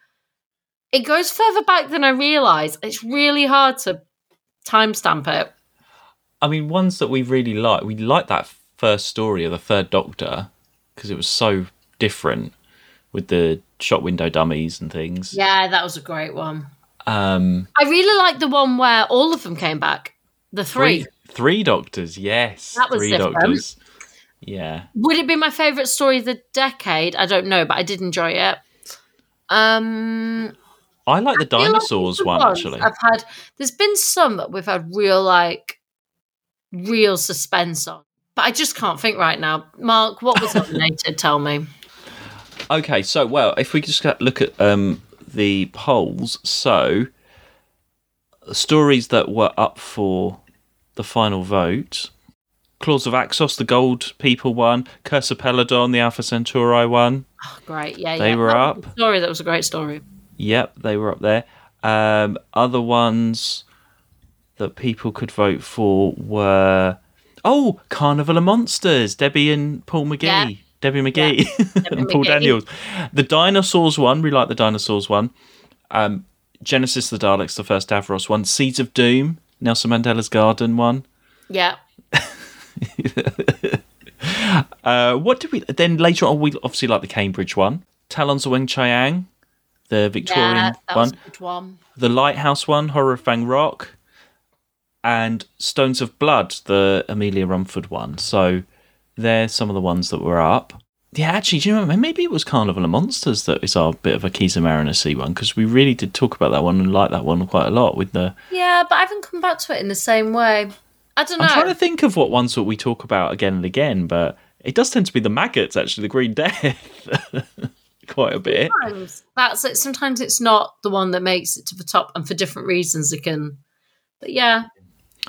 [SPEAKER 4] it goes further back than I realise. It's really hard to timestamp it.
[SPEAKER 3] I mean, ones that we really like. We like that first story of the Third Doctor because it was so different with the shop window dummies and things.
[SPEAKER 4] Yeah, that was a great one.
[SPEAKER 3] Um,
[SPEAKER 4] I really like the one where all of them came back. The three.
[SPEAKER 3] three, three Doctors. Yes,
[SPEAKER 4] That was
[SPEAKER 3] three
[SPEAKER 4] different.
[SPEAKER 3] Doctors. Yeah.
[SPEAKER 4] Would it be my favourite story of the decade? I don't know, but I did enjoy it. Um,
[SPEAKER 3] I like the
[SPEAKER 4] I like
[SPEAKER 3] dinosaurs
[SPEAKER 4] the
[SPEAKER 3] one actually.
[SPEAKER 4] I've had. There's been some that we've had real like, real suspense on, but I just can't think right now. Mark, what was nominated? [laughs] Tell me.
[SPEAKER 3] Okay, so well, if we just look at um, the polls, so stories that were up for the final vote: Claws of Axos, the Gold People one; Curse of Peladon, the Alpha Centauri one.
[SPEAKER 4] Oh, great, yeah, yeah.
[SPEAKER 3] They
[SPEAKER 4] yeah.
[SPEAKER 3] were
[SPEAKER 4] That
[SPEAKER 3] up.
[SPEAKER 4] Story that was a great story.
[SPEAKER 3] Yep, they were up there. Um, other ones that people could vote for were oh, Carnival of Monsters, Debbie and Paul McGee.
[SPEAKER 4] Yeah.
[SPEAKER 3] Debbie McGee [laughs] and Paul
[SPEAKER 4] McGee.
[SPEAKER 3] Daniels. The dinosaurs one, we like the dinosaurs one. Um, Genesis the Daleks, the first Davros one. Seeds of Doom, Nelson Mandela's Garden one.
[SPEAKER 4] Yeah, [laughs]
[SPEAKER 3] Uh, what did we then later on? We obviously like the Cambridge one, Talons of Weng Chiang, the Victorian
[SPEAKER 4] yeah,
[SPEAKER 3] one.
[SPEAKER 4] was a good one.
[SPEAKER 3] the Lighthouse one, Horror of Fang Rock, and Stones of Blood, the Amelia Rumford one. So they're some of the ones that were up. Yeah, actually, do you know, maybe it was Carnival of Monsters that is our bit of a Keys of Marinus one because we really did talk about that one and like that one quite a lot. With the,
[SPEAKER 4] Yeah, but I haven't come back to it in the same way. I don't know.
[SPEAKER 3] I'm trying to think of what ones that we talk about again and again, but it does tend to be the maggots, actually, the Green Death, [laughs] quite a bit.
[SPEAKER 4] Sometimes that's it. Sometimes it's not the one that makes it to the top, and for different reasons it can. But yeah,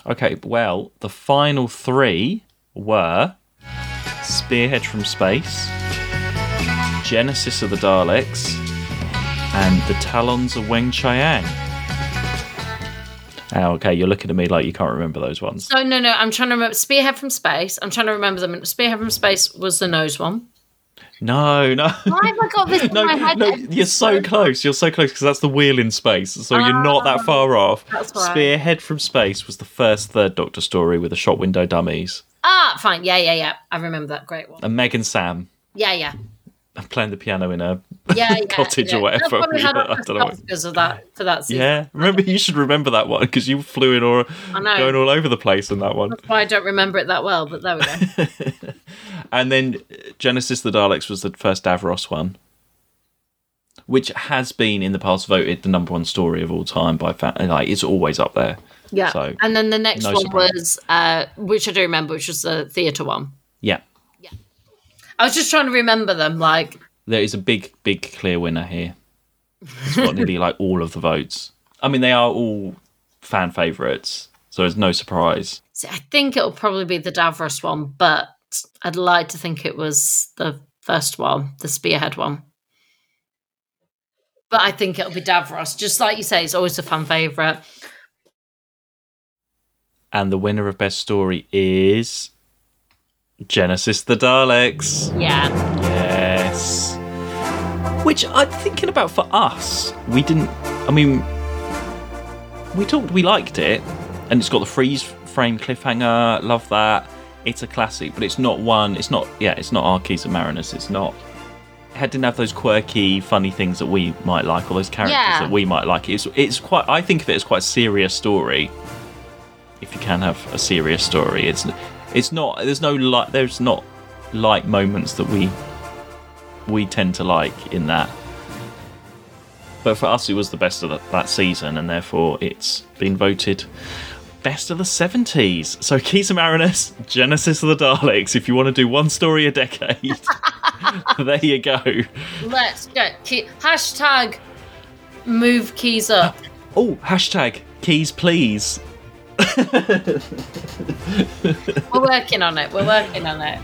[SPEAKER 3] Okay, well, the final three were Spearhead from Space, Genesis of the Daleks, and the Talons of Weng Chiang. Oh, okay, you're looking at me like you can't remember those ones.
[SPEAKER 4] No, no, no, I'm trying to remember Spearhead from Space. I'm trying to remember them. Spearhead from Space was the nose one.
[SPEAKER 3] No, no.
[SPEAKER 4] Why have I got this [laughs] in
[SPEAKER 3] No,
[SPEAKER 4] my head?
[SPEAKER 3] no, you're so close. You're so close because that's the wheel in space. So you're not that far off.
[SPEAKER 4] that's right.
[SPEAKER 3] Spearhead from Space was the first Third Doctor story with the shot window dummies.
[SPEAKER 4] Ah, fine. Yeah, yeah, yeah. I remember that. Great one.
[SPEAKER 3] And Meg and Sam
[SPEAKER 4] Yeah, yeah.
[SPEAKER 3] Playing the piano in a
[SPEAKER 4] Yeah, yeah. [laughs]
[SPEAKER 3] cottage
[SPEAKER 4] yeah.
[SPEAKER 3] or whatever. [laughs]
[SPEAKER 4] Had
[SPEAKER 3] I don't know.
[SPEAKER 4] because of that for that season.
[SPEAKER 3] Yeah, remember you should remember that one because you flew in or going all over the place in that one.
[SPEAKER 4] That's why I don't remember it that well, but there we go. [laughs]
[SPEAKER 3] And then Genesis the Daleks was the first Davros one, which has been in the past voted the number one story of all time by fan. Like it's always up there.
[SPEAKER 4] Yeah.
[SPEAKER 3] So
[SPEAKER 4] and then the next
[SPEAKER 3] no
[SPEAKER 4] one
[SPEAKER 3] surprise.
[SPEAKER 4] was, uh, which I do remember, which was the theatre one.
[SPEAKER 3] yeah,
[SPEAKER 4] I was just trying to remember them. Like,
[SPEAKER 3] there is a big, big clear winner here. It's got nearly like all of the votes. I mean, they are all fan favourites, so it's no surprise.
[SPEAKER 4] see, I think it'll probably be the Davros one, but I'd like to think it was the first one, the Spearhead one. But I think it'll be Davros. Just like you say, it's always a fan favourite.
[SPEAKER 3] And the winner of best story is Genesis the Daleks.
[SPEAKER 4] Yeah.
[SPEAKER 3] Yes. Which I'm thinking about for us. We didn't. I mean, we talked. We liked it, and it's got the freeze frame cliffhanger. Love that. It's a classic, but it's not one. It's not. Yeah, it's not Archies and Marinus. It's not. It didn't have those quirky, funny things that we might like, or those characters
[SPEAKER 4] Yeah.
[SPEAKER 3] that we might like. It's. It's quite. I think of it as quite a serious story. If you can have a serious story, it's. It's not. There's no light. There's not light moments that we we tend to like in that. But for us, it was the best of the, that season, and therefore it's been voted best of the 70s. So, [laughs] Keys of Marinus, Genesis of the Daleks. If you want to do one story a decade, [laughs] there you go.
[SPEAKER 4] Let's get key- hashtag move keys up.
[SPEAKER 3] Oh, hashtag keys, please. [laughs]
[SPEAKER 4] We're working on it. We're working on it.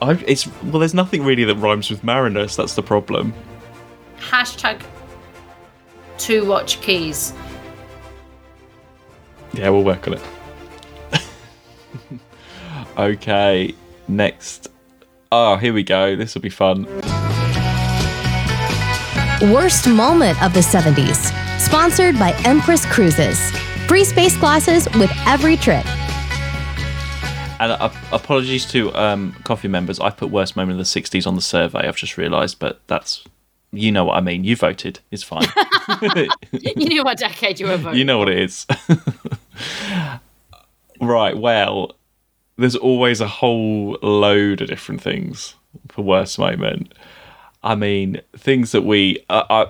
[SPEAKER 3] I, it's well, there's nothing really that rhymes with Marinus. That's the problem.
[SPEAKER 4] Hashtag to watch keys.
[SPEAKER 3] Yeah, we'll work on it. [laughs] okay, next. Oh, here we go. This will be fun.
[SPEAKER 1] Worst moment of the 70s. Sponsored by Empress Cruises. Free space glasses with every trip.
[SPEAKER 3] And uh, apologies to um, coffee members. I put worst moment of the 60s on the survey. I've just realised, but that's you know what I mean. You voted. It's fine. [laughs]
[SPEAKER 4] you knew what decade you were voting.
[SPEAKER 3] you know what it is. [laughs] right. Well, there's always a whole load of different things for worst moment. I mean, things that we, uh, uh,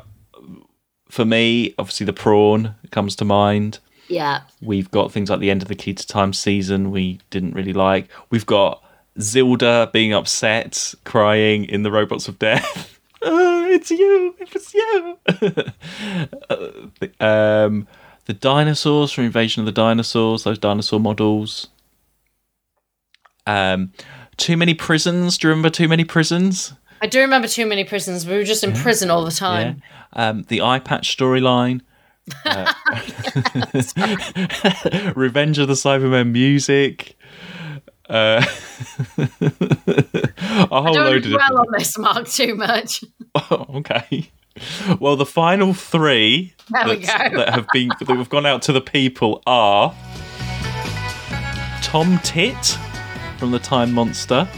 [SPEAKER 3] for me, obviously the prawn comes to mind.
[SPEAKER 4] Yeah.
[SPEAKER 3] We've got things like the end of the Key to Time season we didn't really like. We've got Zilda being upset, crying in the Robots of Death. oh, [laughs] it's you! It was you! [laughs] Uh, the- um, the dinosaurs from Invasion of the Dinosaurs, those dinosaur models. Um, too many prisons. Do you remember Too Many Prisons?
[SPEAKER 4] I do remember too many prisons. We were just in prison all the time.
[SPEAKER 3] Um, the eye patch storyline. Uh, [laughs] Revenge of the Cybermen music. Uh, [laughs] a whole
[SPEAKER 4] Don't
[SPEAKER 3] load of
[SPEAKER 4] dwell on this, Mark, too much.
[SPEAKER 3] Oh, [laughs] okay. Well, the final three that have been that have gone out to the people are Tom Tit from the Time Monster.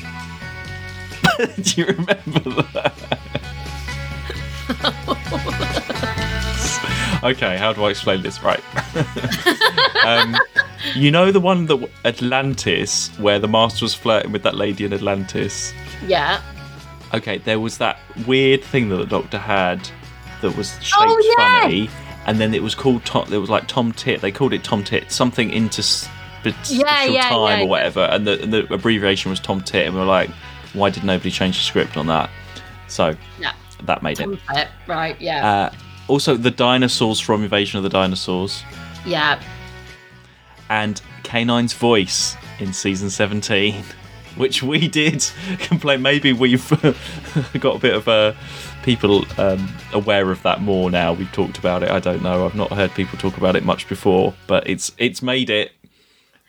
[SPEAKER 3] Do you remember that? Okay, how do I explain this? Right. [laughs] um, you know the one that Atlantis, where the master was flirting with that lady in Atlantis.
[SPEAKER 4] Yeah.
[SPEAKER 3] Okay, there was that weird thing that the doctor had that was shaped
[SPEAKER 4] Oh, yeah.
[SPEAKER 3] funny, and then it was called Tom. It was like Tom Tit. They called it Tom Tit, something into spe- special
[SPEAKER 4] yeah,
[SPEAKER 3] time
[SPEAKER 4] yeah,
[SPEAKER 3] or whatever, and the, and the abbreviation was Tom Tit. And we were like, why did nobody change the script on that? So
[SPEAKER 4] Yeah.
[SPEAKER 3] that made it.
[SPEAKER 4] Tom Pet, Right, yeah.
[SPEAKER 3] Uh, also, the dinosaurs from Invasion of the Dinosaurs,
[SPEAKER 4] yeah.
[SPEAKER 3] and K9's voice in season seventeen. [laughs] which we did [laughs] complain. Maybe we've [laughs] got a bit of uh, people um, aware of that more now. We've talked about it. I don't know. I've not heard people talk about it much before, but it's it's made it.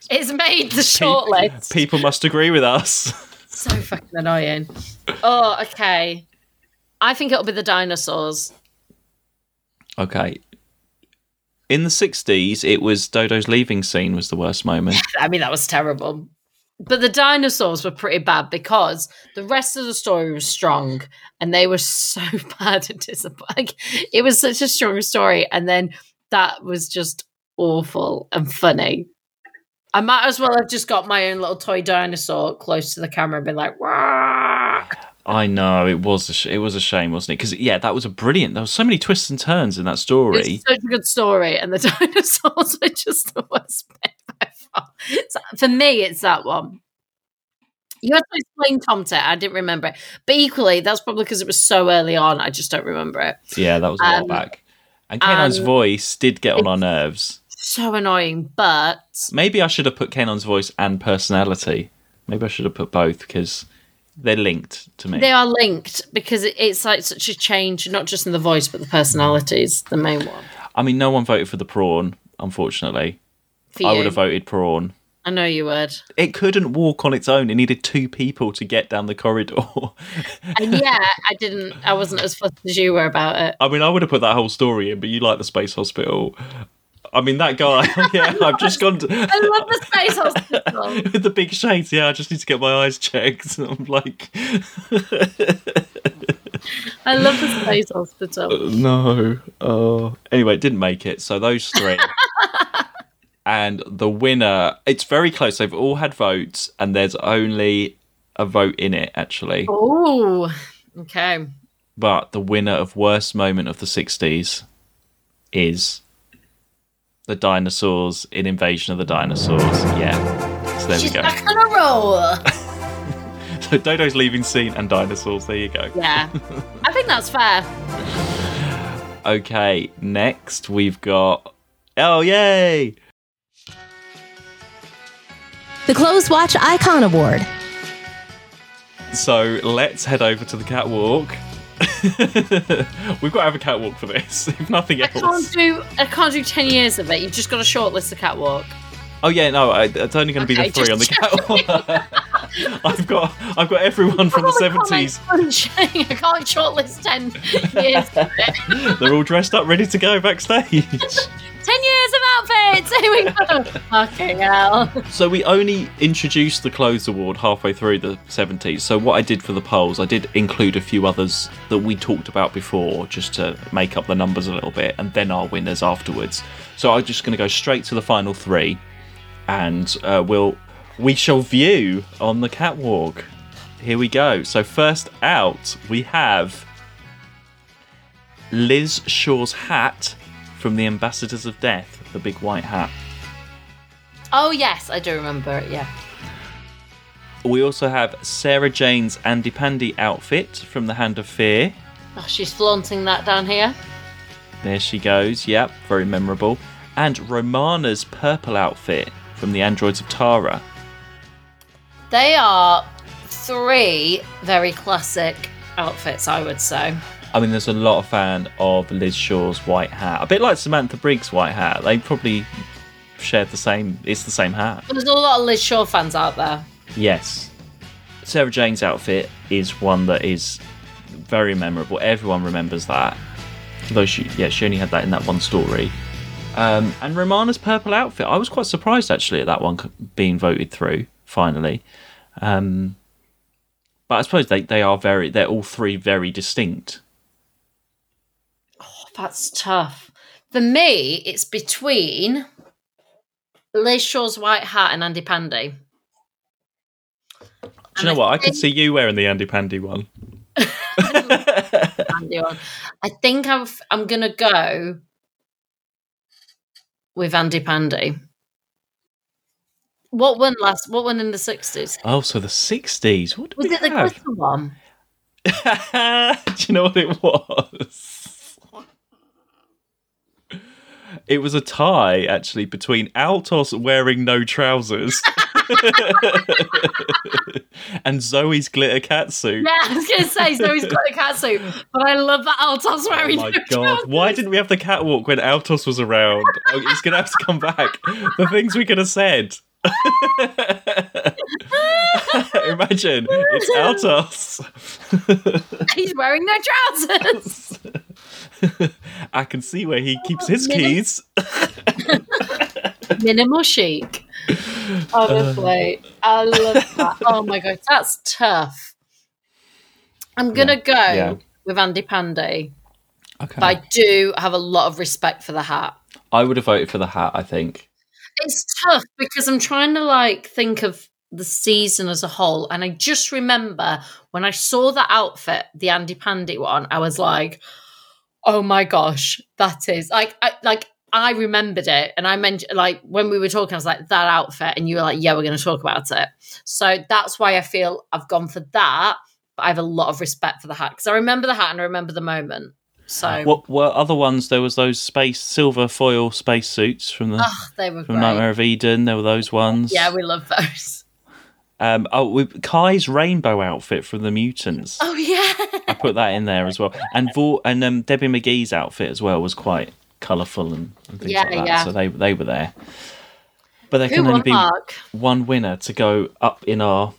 [SPEAKER 4] It's made the shortlist.
[SPEAKER 3] People must agree with us.
[SPEAKER 4] so fucking annoying. Oh, okay. I think it'll be the dinosaurs.
[SPEAKER 3] Okay. In the 60s, it was Dodo's leaving scene was the worst moment. [laughs]
[SPEAKER 4] I mean, that was terrible. But the dinosaurs were pretty bad because the rest of the story was strong and they were so [laughs] bad and disappointing. Like, it was such a strong story. And then that was just awful and funny. I might as well have just got my own little toy dinosaur close to the camera and been like, Wah!
[SPEAKER 3] I know it was a sh- it was a shame, wasn't it? Because yeah, that was a brilliant. There was so many twists and turns in that story.
[SPEAKER 4] It's such a good story, and the [laughs] dinosaurs are just the worst bit by far. So for me, it's that one. You had to explain Tomtit. I didn't remember it, but equally, that's probably because it was so early on. I just don't remember it.
[SPEAKER 3] Yeah, that was a while
[SPEAKER 4] Um,
[SPEAKER 3] back. And K9's
[SPEAKER 4] um,
[SPEAKER 3] voice did get on our nerves.
[SPEAKER 4] So annoying, but
[SPEAKER 3] Maybe I should have put K9's voice and personality. Maybe I should have put both because they're linked to me.
[SPEAKER 4] they are linked because it's like such a change, not just in the voice, but the personalities. The main one.
[SPEAKER 3] I mean, no one voted for the prawn, unfortunately.
[SPEAKER 4] For
[SPEAKER 3] I
[SPEAKER 4] you.
[SPEAKER 3] would have voted prawn.
[SPEAKER 4] I know you would.
[SPEAKER 3] It couldn't walk on its own. It needed two people to get down the corridor. [laughs]
[SPEAKER 4] And yeah, I didn't. I wasn't as fussed as you were about it.
[SPEAKER 3] I mean, I would have put that whole story in, but you like the space hospital. I mean, that guy. [laughs] yeah, I've just gone to,
[SPEAKER 4] I love the space hospital. [laughs]
[SPEAKER 3] with the big shades. Yeah, I just need to get my eyes checked. [laughs] I'm like,
[SPEAKER 4] I love the space hospital.
[SPEAKER 3] no. Oh, anyway, it didn't make it. So those three. and the winner, it's very close. They've all had votes, and there's only a vote in it actually.
[SPEAKER 4] Oh, okay.
[SPEAKER 3] But the winner of worst moment of the 60s is the dinosaurs in Invasion of the Dinosaurs. Yeah. So there
[SPEAKER 4] She's
[SPEAKER 3] we go.
[SPEAKER 4] back on a roll. [laughs]
[SPEAKER 3] So Dodo's leaving scene and dinosaurs. There you go.
[SPEAKER 4] Yeah, [laughs] I think that's fair.
[SPEAKER 3] Okay, next we've got. Oh, yay!
[SPEAKER 1] The Clothes Watch Icon Award.
[SPEAKER 3] So let's head over to the catwalk. [laughs] we've got to have a catwalk for this, [laughs] if nothing else.
[SPEAKER 4] I can't do. I can't do ten years of it. You've just got a shortlist the catwalk.
[SPEAKER 3] Oh yeah, no, I, it's only going to be the three on the [laughs] catwalk. [laughs] I've got, I've got everyone from the seventies.
[SPEAKER 4] I can't shortlist ten years. [laughs]
[SPEAKER 3] They're all dressed up, ready to go backstage.
[SPEAKER 4] ten years of outfits. Here we go. Fucking hell.
[SPEAKER 3] So we only introduced the clothes award halfway through the 70s. So what I did for the polls, I did include a few others that we talked about before, just to make up the numbers a little bit, and then our winners afterwards. So I'm just going to go straight to the final three, and uh, we'll we shall view on the catwalk. Here we go. So first out, we have Liz Shaw's hat from the Ambassadors of Death, the big white hat.
[SPEAKER 4] Oh yes, I do remember it. Yeah.
[SPEAKER 3] We also have Sarah Jane's Andy Pandy outfit from The Hand of Fear.
[SPEAKER 4] Oh, she's flaunting that down here.
[SPEAKER 3] There she goes. Yep, very memorable. And Romana's purple outfit from The Androids of Tara.
[SPEAKER 4] They are three very classic outfits, I would say.
[SPEAKER 3] I mean, there's a lot of fan of Liz Shaw's white hat. A bit like Samantha Briggs' white hat. They probably shared the same. It's the same hat.
[SPEAKER 4] There's a lot of Liz Shaw fans out there.
[SPEAKER 3] Yes. Sarah Jane's outfit is one that is very memorable. Everyone remembers that. Though she, yeah, she only had that in that one story. Um, and Romana's purple outfit, I was quite surprised actually at that one being voted through finally. Um, but I suppose they, they are very, they're all three very distinct.
[SPEAKER 4] Oh, That's tough. For me, it's between Liz Shaw's white hat and Andy Pandy.
[SPEAKER 3] Do you know what? I could see you wearing the Andy Pandy one. [laughs]
[SPEAKER 4] Andy one. I think I'm I'm gonna go with Andy Pandy. What won last? What won in the sixties?
[SPEAKER 3] Oh, so the 60s. What
[SPEAKER 4] Was
[SPEAKER 3] we
[SPEAKER 4] it the
[SPEAKER 3] have?
[SPEAKER 4] glitter one? [laughs]
[SPEAKER 3] Do you know what it was? It was a tie, actually, between Altos wearing no trousers [laughs] [laughs] and Zoe's glitter cat suit.
[SPEAKER 4] Yeah, I was gonna say Zoe's got a cat suit, but I love that Altos oh wearing.
[SPEAKER 3] Oh my god!
[SPEAKER 4] trousers.
[SPEAKER 3] Why didn't we have the catwalk when Altos was around? Oh, he's gonna have to come back. The things we could have said. [laughs] Imagine it's Altos. [laughs]
[SPEAKER 4] He's wearing no trousers.
[SPEAKER 3] I can see where he keeps his keys.
[SPEAKER 4] Minimal chic. Honestly, uh. I love that. Oh my god, that's tough. I'm gonna go
[SPEAKER 3] yeah.
[SPEAKER 4] with Andy Pandy,
[SPEAKER 3] Okay.
[SPEAKER 4] but I do have a lot of respect for the hat.
[SPEAKER 3] I would have voted for the hat. I think.
[SPEAKER 4] It's tough because I'm trying to like think of the season as a whole, and I just remember when I saw the outfit, the Andy Pandy one, I was like, "Oh my gosh, that is like, I, like." I remembered it, and I mentioned like when we were talking, I was like that outfit, and you were like, "Yeah, we're going to talk about it." So that's why I feel I've gone for that. But I have a lot of respect for the hat because I remember the hat and I remember the moment. So
[SPEAKER 3] What were other ones? There was those space silver foil space suits from the
[SPEAKER 4] oh, they were
[SPEAKER 3] from
[SPEAKER 4] great.
[SPEAKER 3] Nightmare of Eden. There were those ones.
[SPEAKER 4] Yeah, we love those.
[SPEAKER 3] Um, oh, Ky's rainbow outfit from the Mutants.
[SPEAKER 4] Oh yeah.
[SPEAKER 3] I put that in there as well, and Vor- and um, Debbie McGee's outfit as well was quite colourful and, and things
[SPEAKER 4] Yeah,
[SPEAKER 3] like that.
[SPEAKER 4] yeah.
[SPEAKER 3] So they they were there. But there
[SPEAKER 4] Who
[SPEAKER 3] can only be
[SPEAKER 4] Mark?
[SPEAKER 3] one winner to go up in our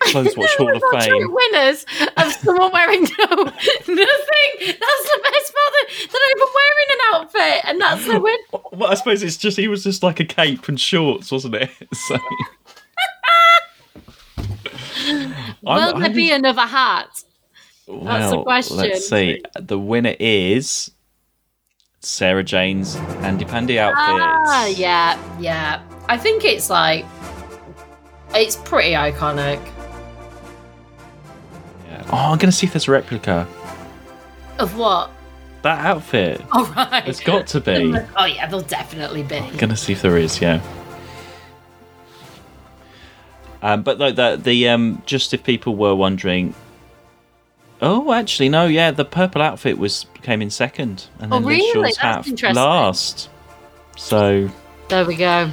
[SPEAKER 3] Clothes Watch [laughs] Hall of Fame.
[SPEAKER 4] winners of someone wearing no [laughs] nothing. That's the best part. Not even wearing an outfit, and that's the win. [laughs]
[SPEAKER 3] Well, I suppose it's just he was just like a cape and shorts, wasn't it? So
[SPEAKER 4] Will there be another hat? That's the
[SPEAKER 3] Well,
[SPEAKER 4] question.
[SPEAKER 3] Let's see. The winner is Sarah Jane's Andy Pandy outfit.
[SPEAKER 4] Ah, yeah, yeah. I think it's like it's pretty iconic.
[SPEAKER 3] Yeah. Oh, I'm going to see if there's a replica.
[SPEAKER 4] Of what?
[SPEAKER 3] That outfit. [laughs]
[SPEAKER 4] Oh right.
[SPEAKER 3] There's got to be.
[SPEAKER 4] Oh yeah, there'll definitely be.
[SPEAKER 3] I'm Going to see if there is, yeah. Um, but the, the the um, just if people were wondering, oh, actually no, yeah, the purple outfit was came in second, and
[SPEAKER 4] Oh,
[SPEAKER 3] then Liz
[SPEAKER 4] really? That's
[SPEAKER 3] hat last. So
[SPEAKER 4] There we go.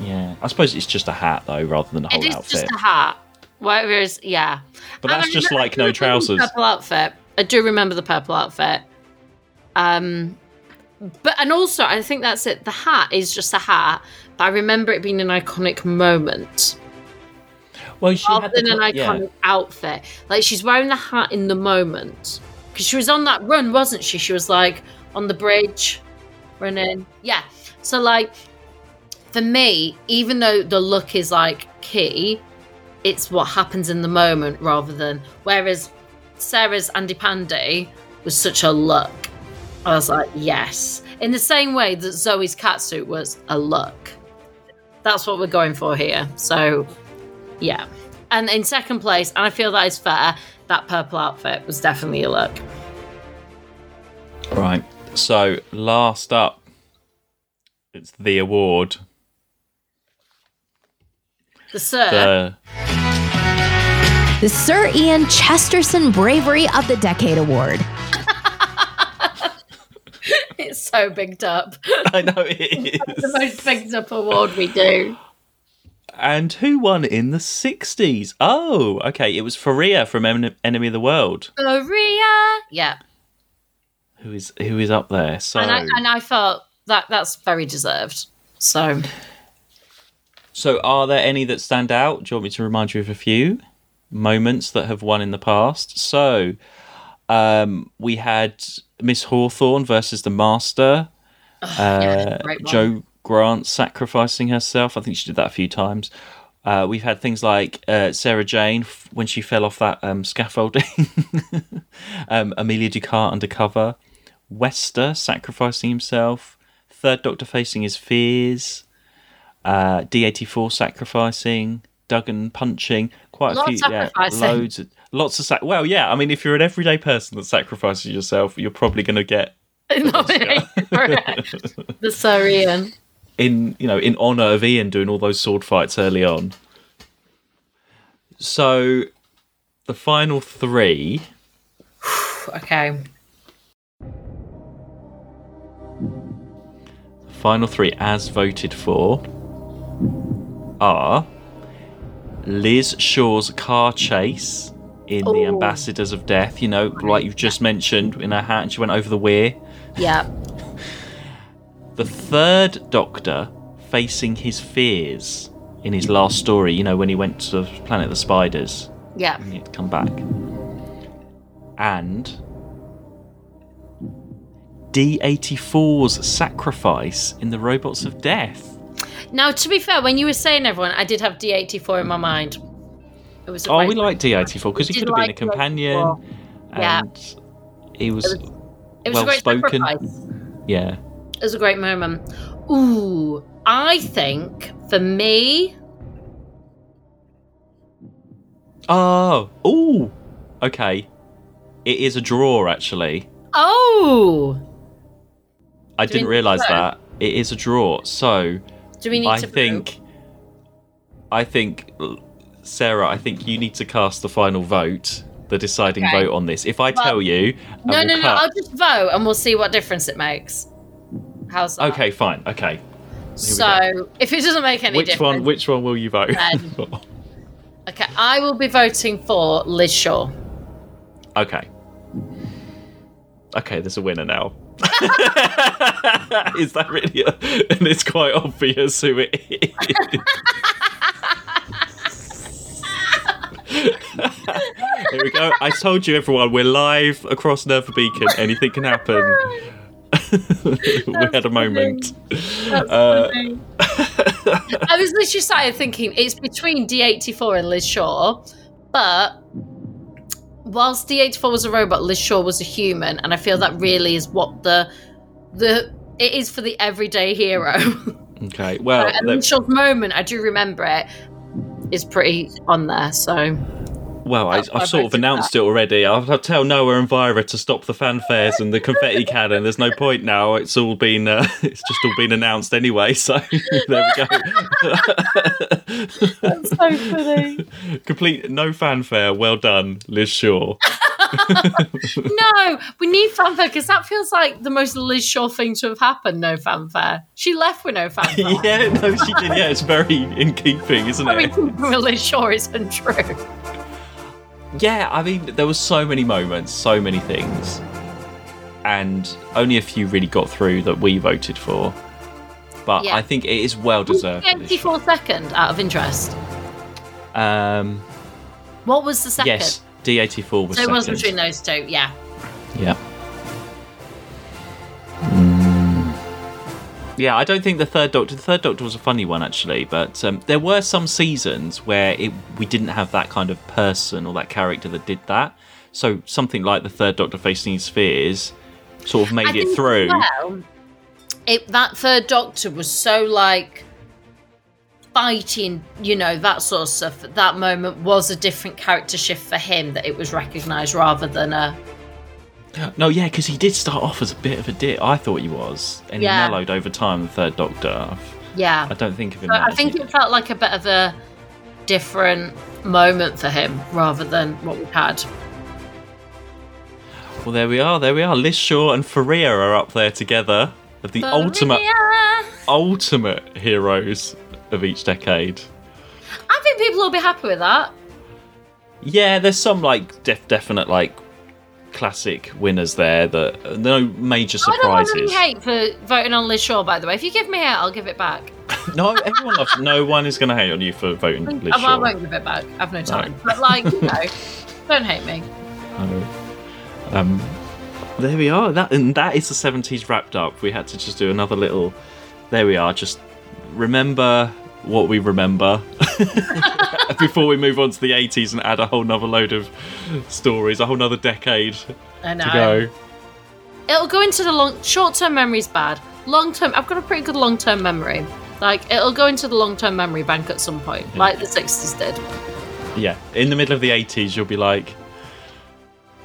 [SPEAKER 3] yeah, I suppose it's just a hat though, rather than a whole
[SPEAKER 4] It is
[SPEAKER 3] outfit.
[SPEAKER 4] just a hat. Whereas, yeah.
[SPEAKER 3] But that's just
[SPEAKER 4] remember-
[SPEAKER 3] like no trousers.
[SPEAKER 4] Purple outfit. I do remember the purple outfit. Um, but and also I think that's it. The hat is just a hat, but I remember it being an iconic moment
[SPEAKER 3] Well, she
[SPEAKER 4] rather
[SPEAKER 3] had the
[SPEAKER 4] than an
[SPEAKER 3] yeah.
[SPEAKER 4] iconic outfit. Like she's wearing the hat in the moment because she was on that run, wasn't she? She was like on the bridge, running. Yeah. So like for me, even though the look is like key, it's what happens in the moment rather than. Whereas Sarah's Andy Pandy was such a look. I was like, yes. In the same way that Zoe's catsuit was a look. That's what we're going for here. So, yeah. And in second place, and I feel that is fair, that purple outfit was definitely a look.
[SPEAKER 3] Right. So last up, it's the award.
[SPEAKER 4] The sir.
[SPEAKER 3] The
[SPEAKER 1] The Sir Ian Chesterton Bravery of the Decade Award. [laughs]
[SPEAKER 4] it's so bigged up. [laughs]
[SPEAKER 3] I know it is. [laughs]
[SPEAKER 4] the most bigged up award we do.
[SPEAKER 3] And who won in the 60s? Oh, okay. It was Fariah from En- Enemy of the World,
[SPEAKER 4] Maria. Yeah.
[SPEAKER 3] who is who is up there. So,
[SPEAKER 4] And I, and I felt that that's very deserved. So,
[SPEAKER 3] so are there any that stand out? Do you want me to remind you of a few moments that have won in the past? So, um, we had Miss Hawthorne versus the Master.
[SPEAKER 4] yeah,
[SPEAKER 3] uh,
[SPEAKER 4] one.
[SPEAKER 3] Jo Grant sacrificing herself. I think she did that a few times. Uh, we've had things like uh, Sarah Jane f- when she fell off that um, scaffolding. [laughs] um, Amelia Ducat undercover. Wester sacrificing himself. Third Doctor facing his fears. Uh, D84 sacrificing. Duggan punching. Quite a
[SPEAKER 4] Lot
[SPEAKER 3] few. Yeah, loads. Of, lots of sac- Well, yeah. I mean, if you're an everyday person that sacrifices yourself, you're probably going to get [laughs] [laughs]
[SPEAKER 4] the Sir Ian.
[SPEAKER 3] In you know in honor of Ian doing all those sword fights early on. So the final three [sighs]
[SPEAKER 4] Okay.
[SPEAKER 3] The final three as voted for are Liz Shaw's car chase in The
[SPEAKER 4] Oh.
[SPEAKER 3] Ambassadors of Death, you know, like you've just mentioned, in her hat and she went over the weir.
[SPEAKER 4] Yeah.
[SPEAKER 3] The third Doctor facing his fears in his last story, you know, when he went to Planet of the Spiders
[SPEAKER 4] Yeah.
[SPEAKER 3] and he had to come back. And D84's sacrifice in the Robots of Death.
[SPEAKER 4] Now, to be fair, when you were saying everyone, I did have D84 in my mind. It was.
[SPEAKER 3] Oh, we like D84 because he could have been a companion.
[SPEAKER 4] D84. Yeah.
[SPEAKER 3] And he was,
[SPEAKER 4] It was
[SPEAKER 3] well
[SPEAKER 4] a great
[SPEAKER 3] spoken.
[SPEAKER 4] sacrifice.
[SPEAKER 3] Yeah.
[SPEAKER 4] It was a great moment. Ooh, I think for me,
[SPEAKER 3] Oh, oh, okay. It is a draw, actually.
[SPEAKER 4] oh,
[SPEAKER 3] I
[SPEAKER 4] Do
[SPEAKER 3] didn't realise that. It is a draw. So,
[SPEAKER 4] do we need
[SPEAKER 3] I
[SPEAKER 4] to?
[SPEAKER 3] I think, I think, Sarah, I think you need to cast the final vote, the deciding
[SPEAKER 4] Okay.
[SPEAKER 3] vote on this. If I
[SPEAKER 4] Well,
[SPEAKER 3] tell you,
[SPEAKER 4] No,
[SPEAKER 3] we'll
[SPEAKER 4] no, no. I'll just vote and we'll see what difference it makes. How's that?
[SPEAKER 3] Okay, fine. Okay.
[SPEAKER 4] So if it doesn't make any
[SPEAKER 3] Which
[SPEAKER 4] difference,
[SPEAKER 3] one? Which one will you vote?
[SPEAKER 4] Then- [laughs] okay, I will be voting for Liz Shaw.
[SPEAKER 3] okay. Okay, there's a winner now. [laughs] is that really? A, and it's quite obvious who it is. [laughs] Here we go. I told you, everyone, we're live across Nerva Beacon. Anything can happen. [laughs] we had a moment. Uh, [laughs]
[SPEAKER 4] I was literally started thinking it's between D84 and Liz Shaw, but whilst D84 was a robot, Liz Shaw was a human, and I feel that really is what the the it is for the everyday hero. [laughs]
[SPEAKER 3] okay, well,
[SPEAKER 4] and
[SPEAKER 3] let-
[SPEAKER 4] Liz Shaw's moment, I do remember it, is pretty on there. So
[SPEAKER 3] Well, I,
[SPEAKER 4] I
[SPEAKER 3] I've sort of announced it already. I'll, I'll tell Noah and Vira to stop the fanfares and the confetti [laughs] cannon. There's no point now. It's all been, uh, [laughs] it's just all been announced anyway. So [laughs] there we go.
[SPEAKER 4] that's so funny.
[SPEAKER 3] Complete no fanfare. Well done, Liz Shaw.
[SPEAKER 4] no, we need fanfare because that feels like the most Liz Shaw thing to have happened. No fanfare. She left with no fanfare.
[SPEAKER 3] yeah, no, she did. Yeah, it's very in keeping, isn't
[SPEAKER 4] I mean,
[SPEAKER 3] it?
[SPEAKER 4] keeping with Liz Shaw isn't true.
[SPEAKER 3] Yeah, I mean, there were so many moments, so many things, and only a few really got through that we voted for. But
[SPEAKER 4] Yeah.
[SPEAKER 3] I think it is well deserved. for Liz Shaw.
[SPEAKER 4] 84 second out of interest.
[SPEAKER 3] Um,
[SPEAKER 4] What was the second?
[SPEAKER 3] yes, D84 was
[SPEAKER 4] so it was between those two, yeah.
[SPEAKER 3] Yeah. Mm. Yeah, I don't think the third Doctor. The third Doctor was a funny one actually, but um, there were some seasons where it, we didn't have that kind of person or that character that did that. So something like the third Doctor facing his fears sort of made
[SPEAKER 4] I
[SPEAKER 3] it through.
[SPEAKER 4] Well, it, that third Doctor was so like fighting, you know, that sort of stuff. At that moment was a different character shift for him that it was recognised rather than a.
[SPEAKER 3] No, yeah, because he did start off as a bit of a dick. I thought he was, and
[SPEAKER 4] Yeah.
[SPEAKER 3] he mellowed over time. The third Doctor.
[SPEAKER 4] Yeah.
[SPEAKER 3] I don't think of him.
[SPEAKER 4] So I think it felt like a bit of a different moment for him rather than what we've had.
[SPEAKER 3] Well, there we are. There we are. Liz Shaw and Fariah are up there together of the ultimate, ultimate heroes of each decade.
[SPEAKER 4] I think people will be happy with that.
[SPEAKER 3] Yeah, there's some like def- definite like classic winners there. That no major surprises.
[SPEAKER 4] I don't want hate for voting on Liz Shaw, by the way. If you give me hate, I'll give it back. [laughs]
[SPEAKER 3] no, everyone loves. No one is going to hate on you for voting Liz
[SPEAKER 4] I, I won't give it back. I've no
[SPEAKER 3] No.
[SPEAKER 4] time. But, like, you know, [laughs] don't hate me.
[SPEAKER 3] No. Um, there we are. That and that is the seventies wrapped up. We had to just do another little. There we are. Just remember what we remember [laughs] before we move on to the eighties and add a whole nother load of stories, a whole nother decade
[SPEAKER 4] I know.
[SPEAKER 3] to go.
[SPEAKER 4] It'll go into the long short term memory is bad. Long term I've got a pretty good long term memory. Like it'll go into the long term memory bank at some point, like the sixties did.
[SPEAKER 3] Yeah, in the middle of the eighties, you'll be like.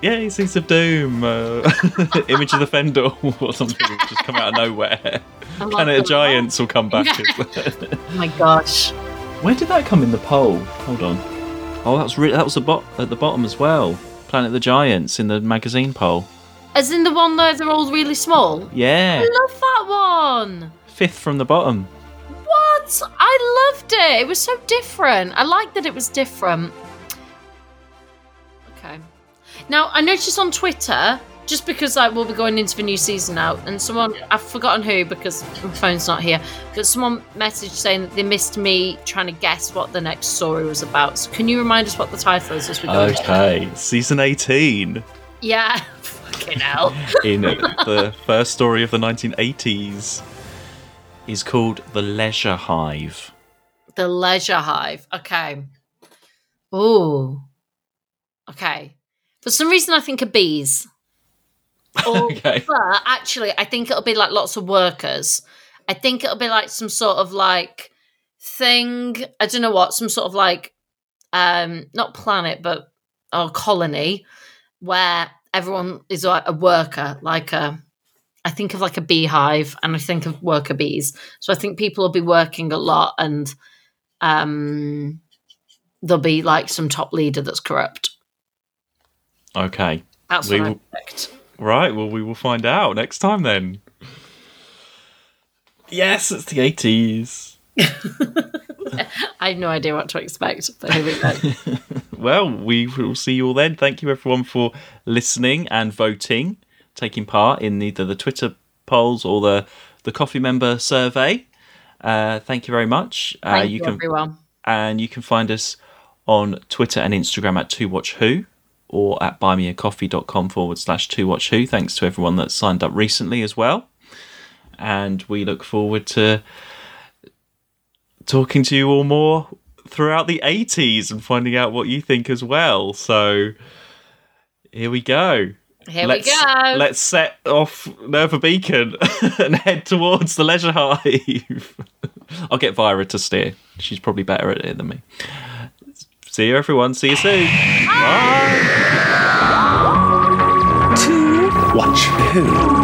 [SPEAKER 3] Yay, Seeds of Doom, uh, [laughs] Image of the Fendahl, or something will just come out of nowhere. Planet of Giants will come back. [laughs]
[SPEAKER 4] Oh my gosh.
[SPEAKER 3] Where did that come in the poll? Hold on. Oh, that was re- that was the bot at the bottom as well. Planet of the Giants in the magazine poll.
[SPEAKER 4] As in the one where they're all really small?
[SPEAKER 3] Yeah,
[SPEAKER 4] I love that one.
[SPEAKER 3] fifth from the bottom.
[SPEAKER 4] What? I loved loved it. It was so different. I liked that it was different. Okay. Now I noticed on Twitter, just because like we'll be going into the new season now, and someone I've forgotten who because my phone's not here, but someone messaged saying that they missed me trying to guess what the next story was about. So can you remind us what the title is as we go? into?
[SPEAKER 3] Okay, season 18
[SPEAKER 4] Yeah. [laughs] Fucking hell. [laughs]
[SPEAKER 3] in the first story of the 1980s is called The Leisure Hive.
[SPEAKER 4] The Leisure Hive. Okay. Ooh. Okay. For some reason, I think of bees. [laughs] Or,
[SPEAKER 3] Okay.
[SPEAKER 4] But actually, I think it'll be like lots of workers. I think it'll be like some sort of like thing. I don't know what. Some sort of like, um, not planet, but or colony where everyone is like a worker, like a. I think of like a beehive, and I think of worker bees. So I think people will be working a lot, and um, there'll be like some top leader that's corrupt.
[SPEAKER 3] Okay.
[SPEAKER 4] That's
[SPEAKER 3] We will-. Right, well, we will find out next time then. Yes, it's the 80s. [laughs]
[SPEAKER 4] I have no idea what to expect, but here we go. [laughs]
[SPEAKER 3] Well, we will see you all then. Thank you everyone for listening and voting, taking part in either the Twitter polls or the the coffee member survey. Uh, thank you very much. Uh,
[SPEAKER 4] Thank you,
[SPEAKER 3] can
[SPEAKER 4] everyone.
[SPEAKER 3] and you can find us on Twitter and Instagram at Two Watch Who or at buymeacoffee.com forward slash Two Watch Who. Thanks to everyone that's signed up recently as well. And we look forward to talking to you all more throughout the 80s and finding out what you think as well. So here we go.
[SPEAKER 4] Here
[SPEAKER 3] let's,
[SPEAKER 4] we go.
[SPEAKER 3] Let's set off Nerva Beacon [laughs] and head towards the Leisure Hive. [laughs] I'll get Vira to steer. She's probably better at it than me. See you, everyone. See you soon. Bye.
[SPEAKER 5] Watch who?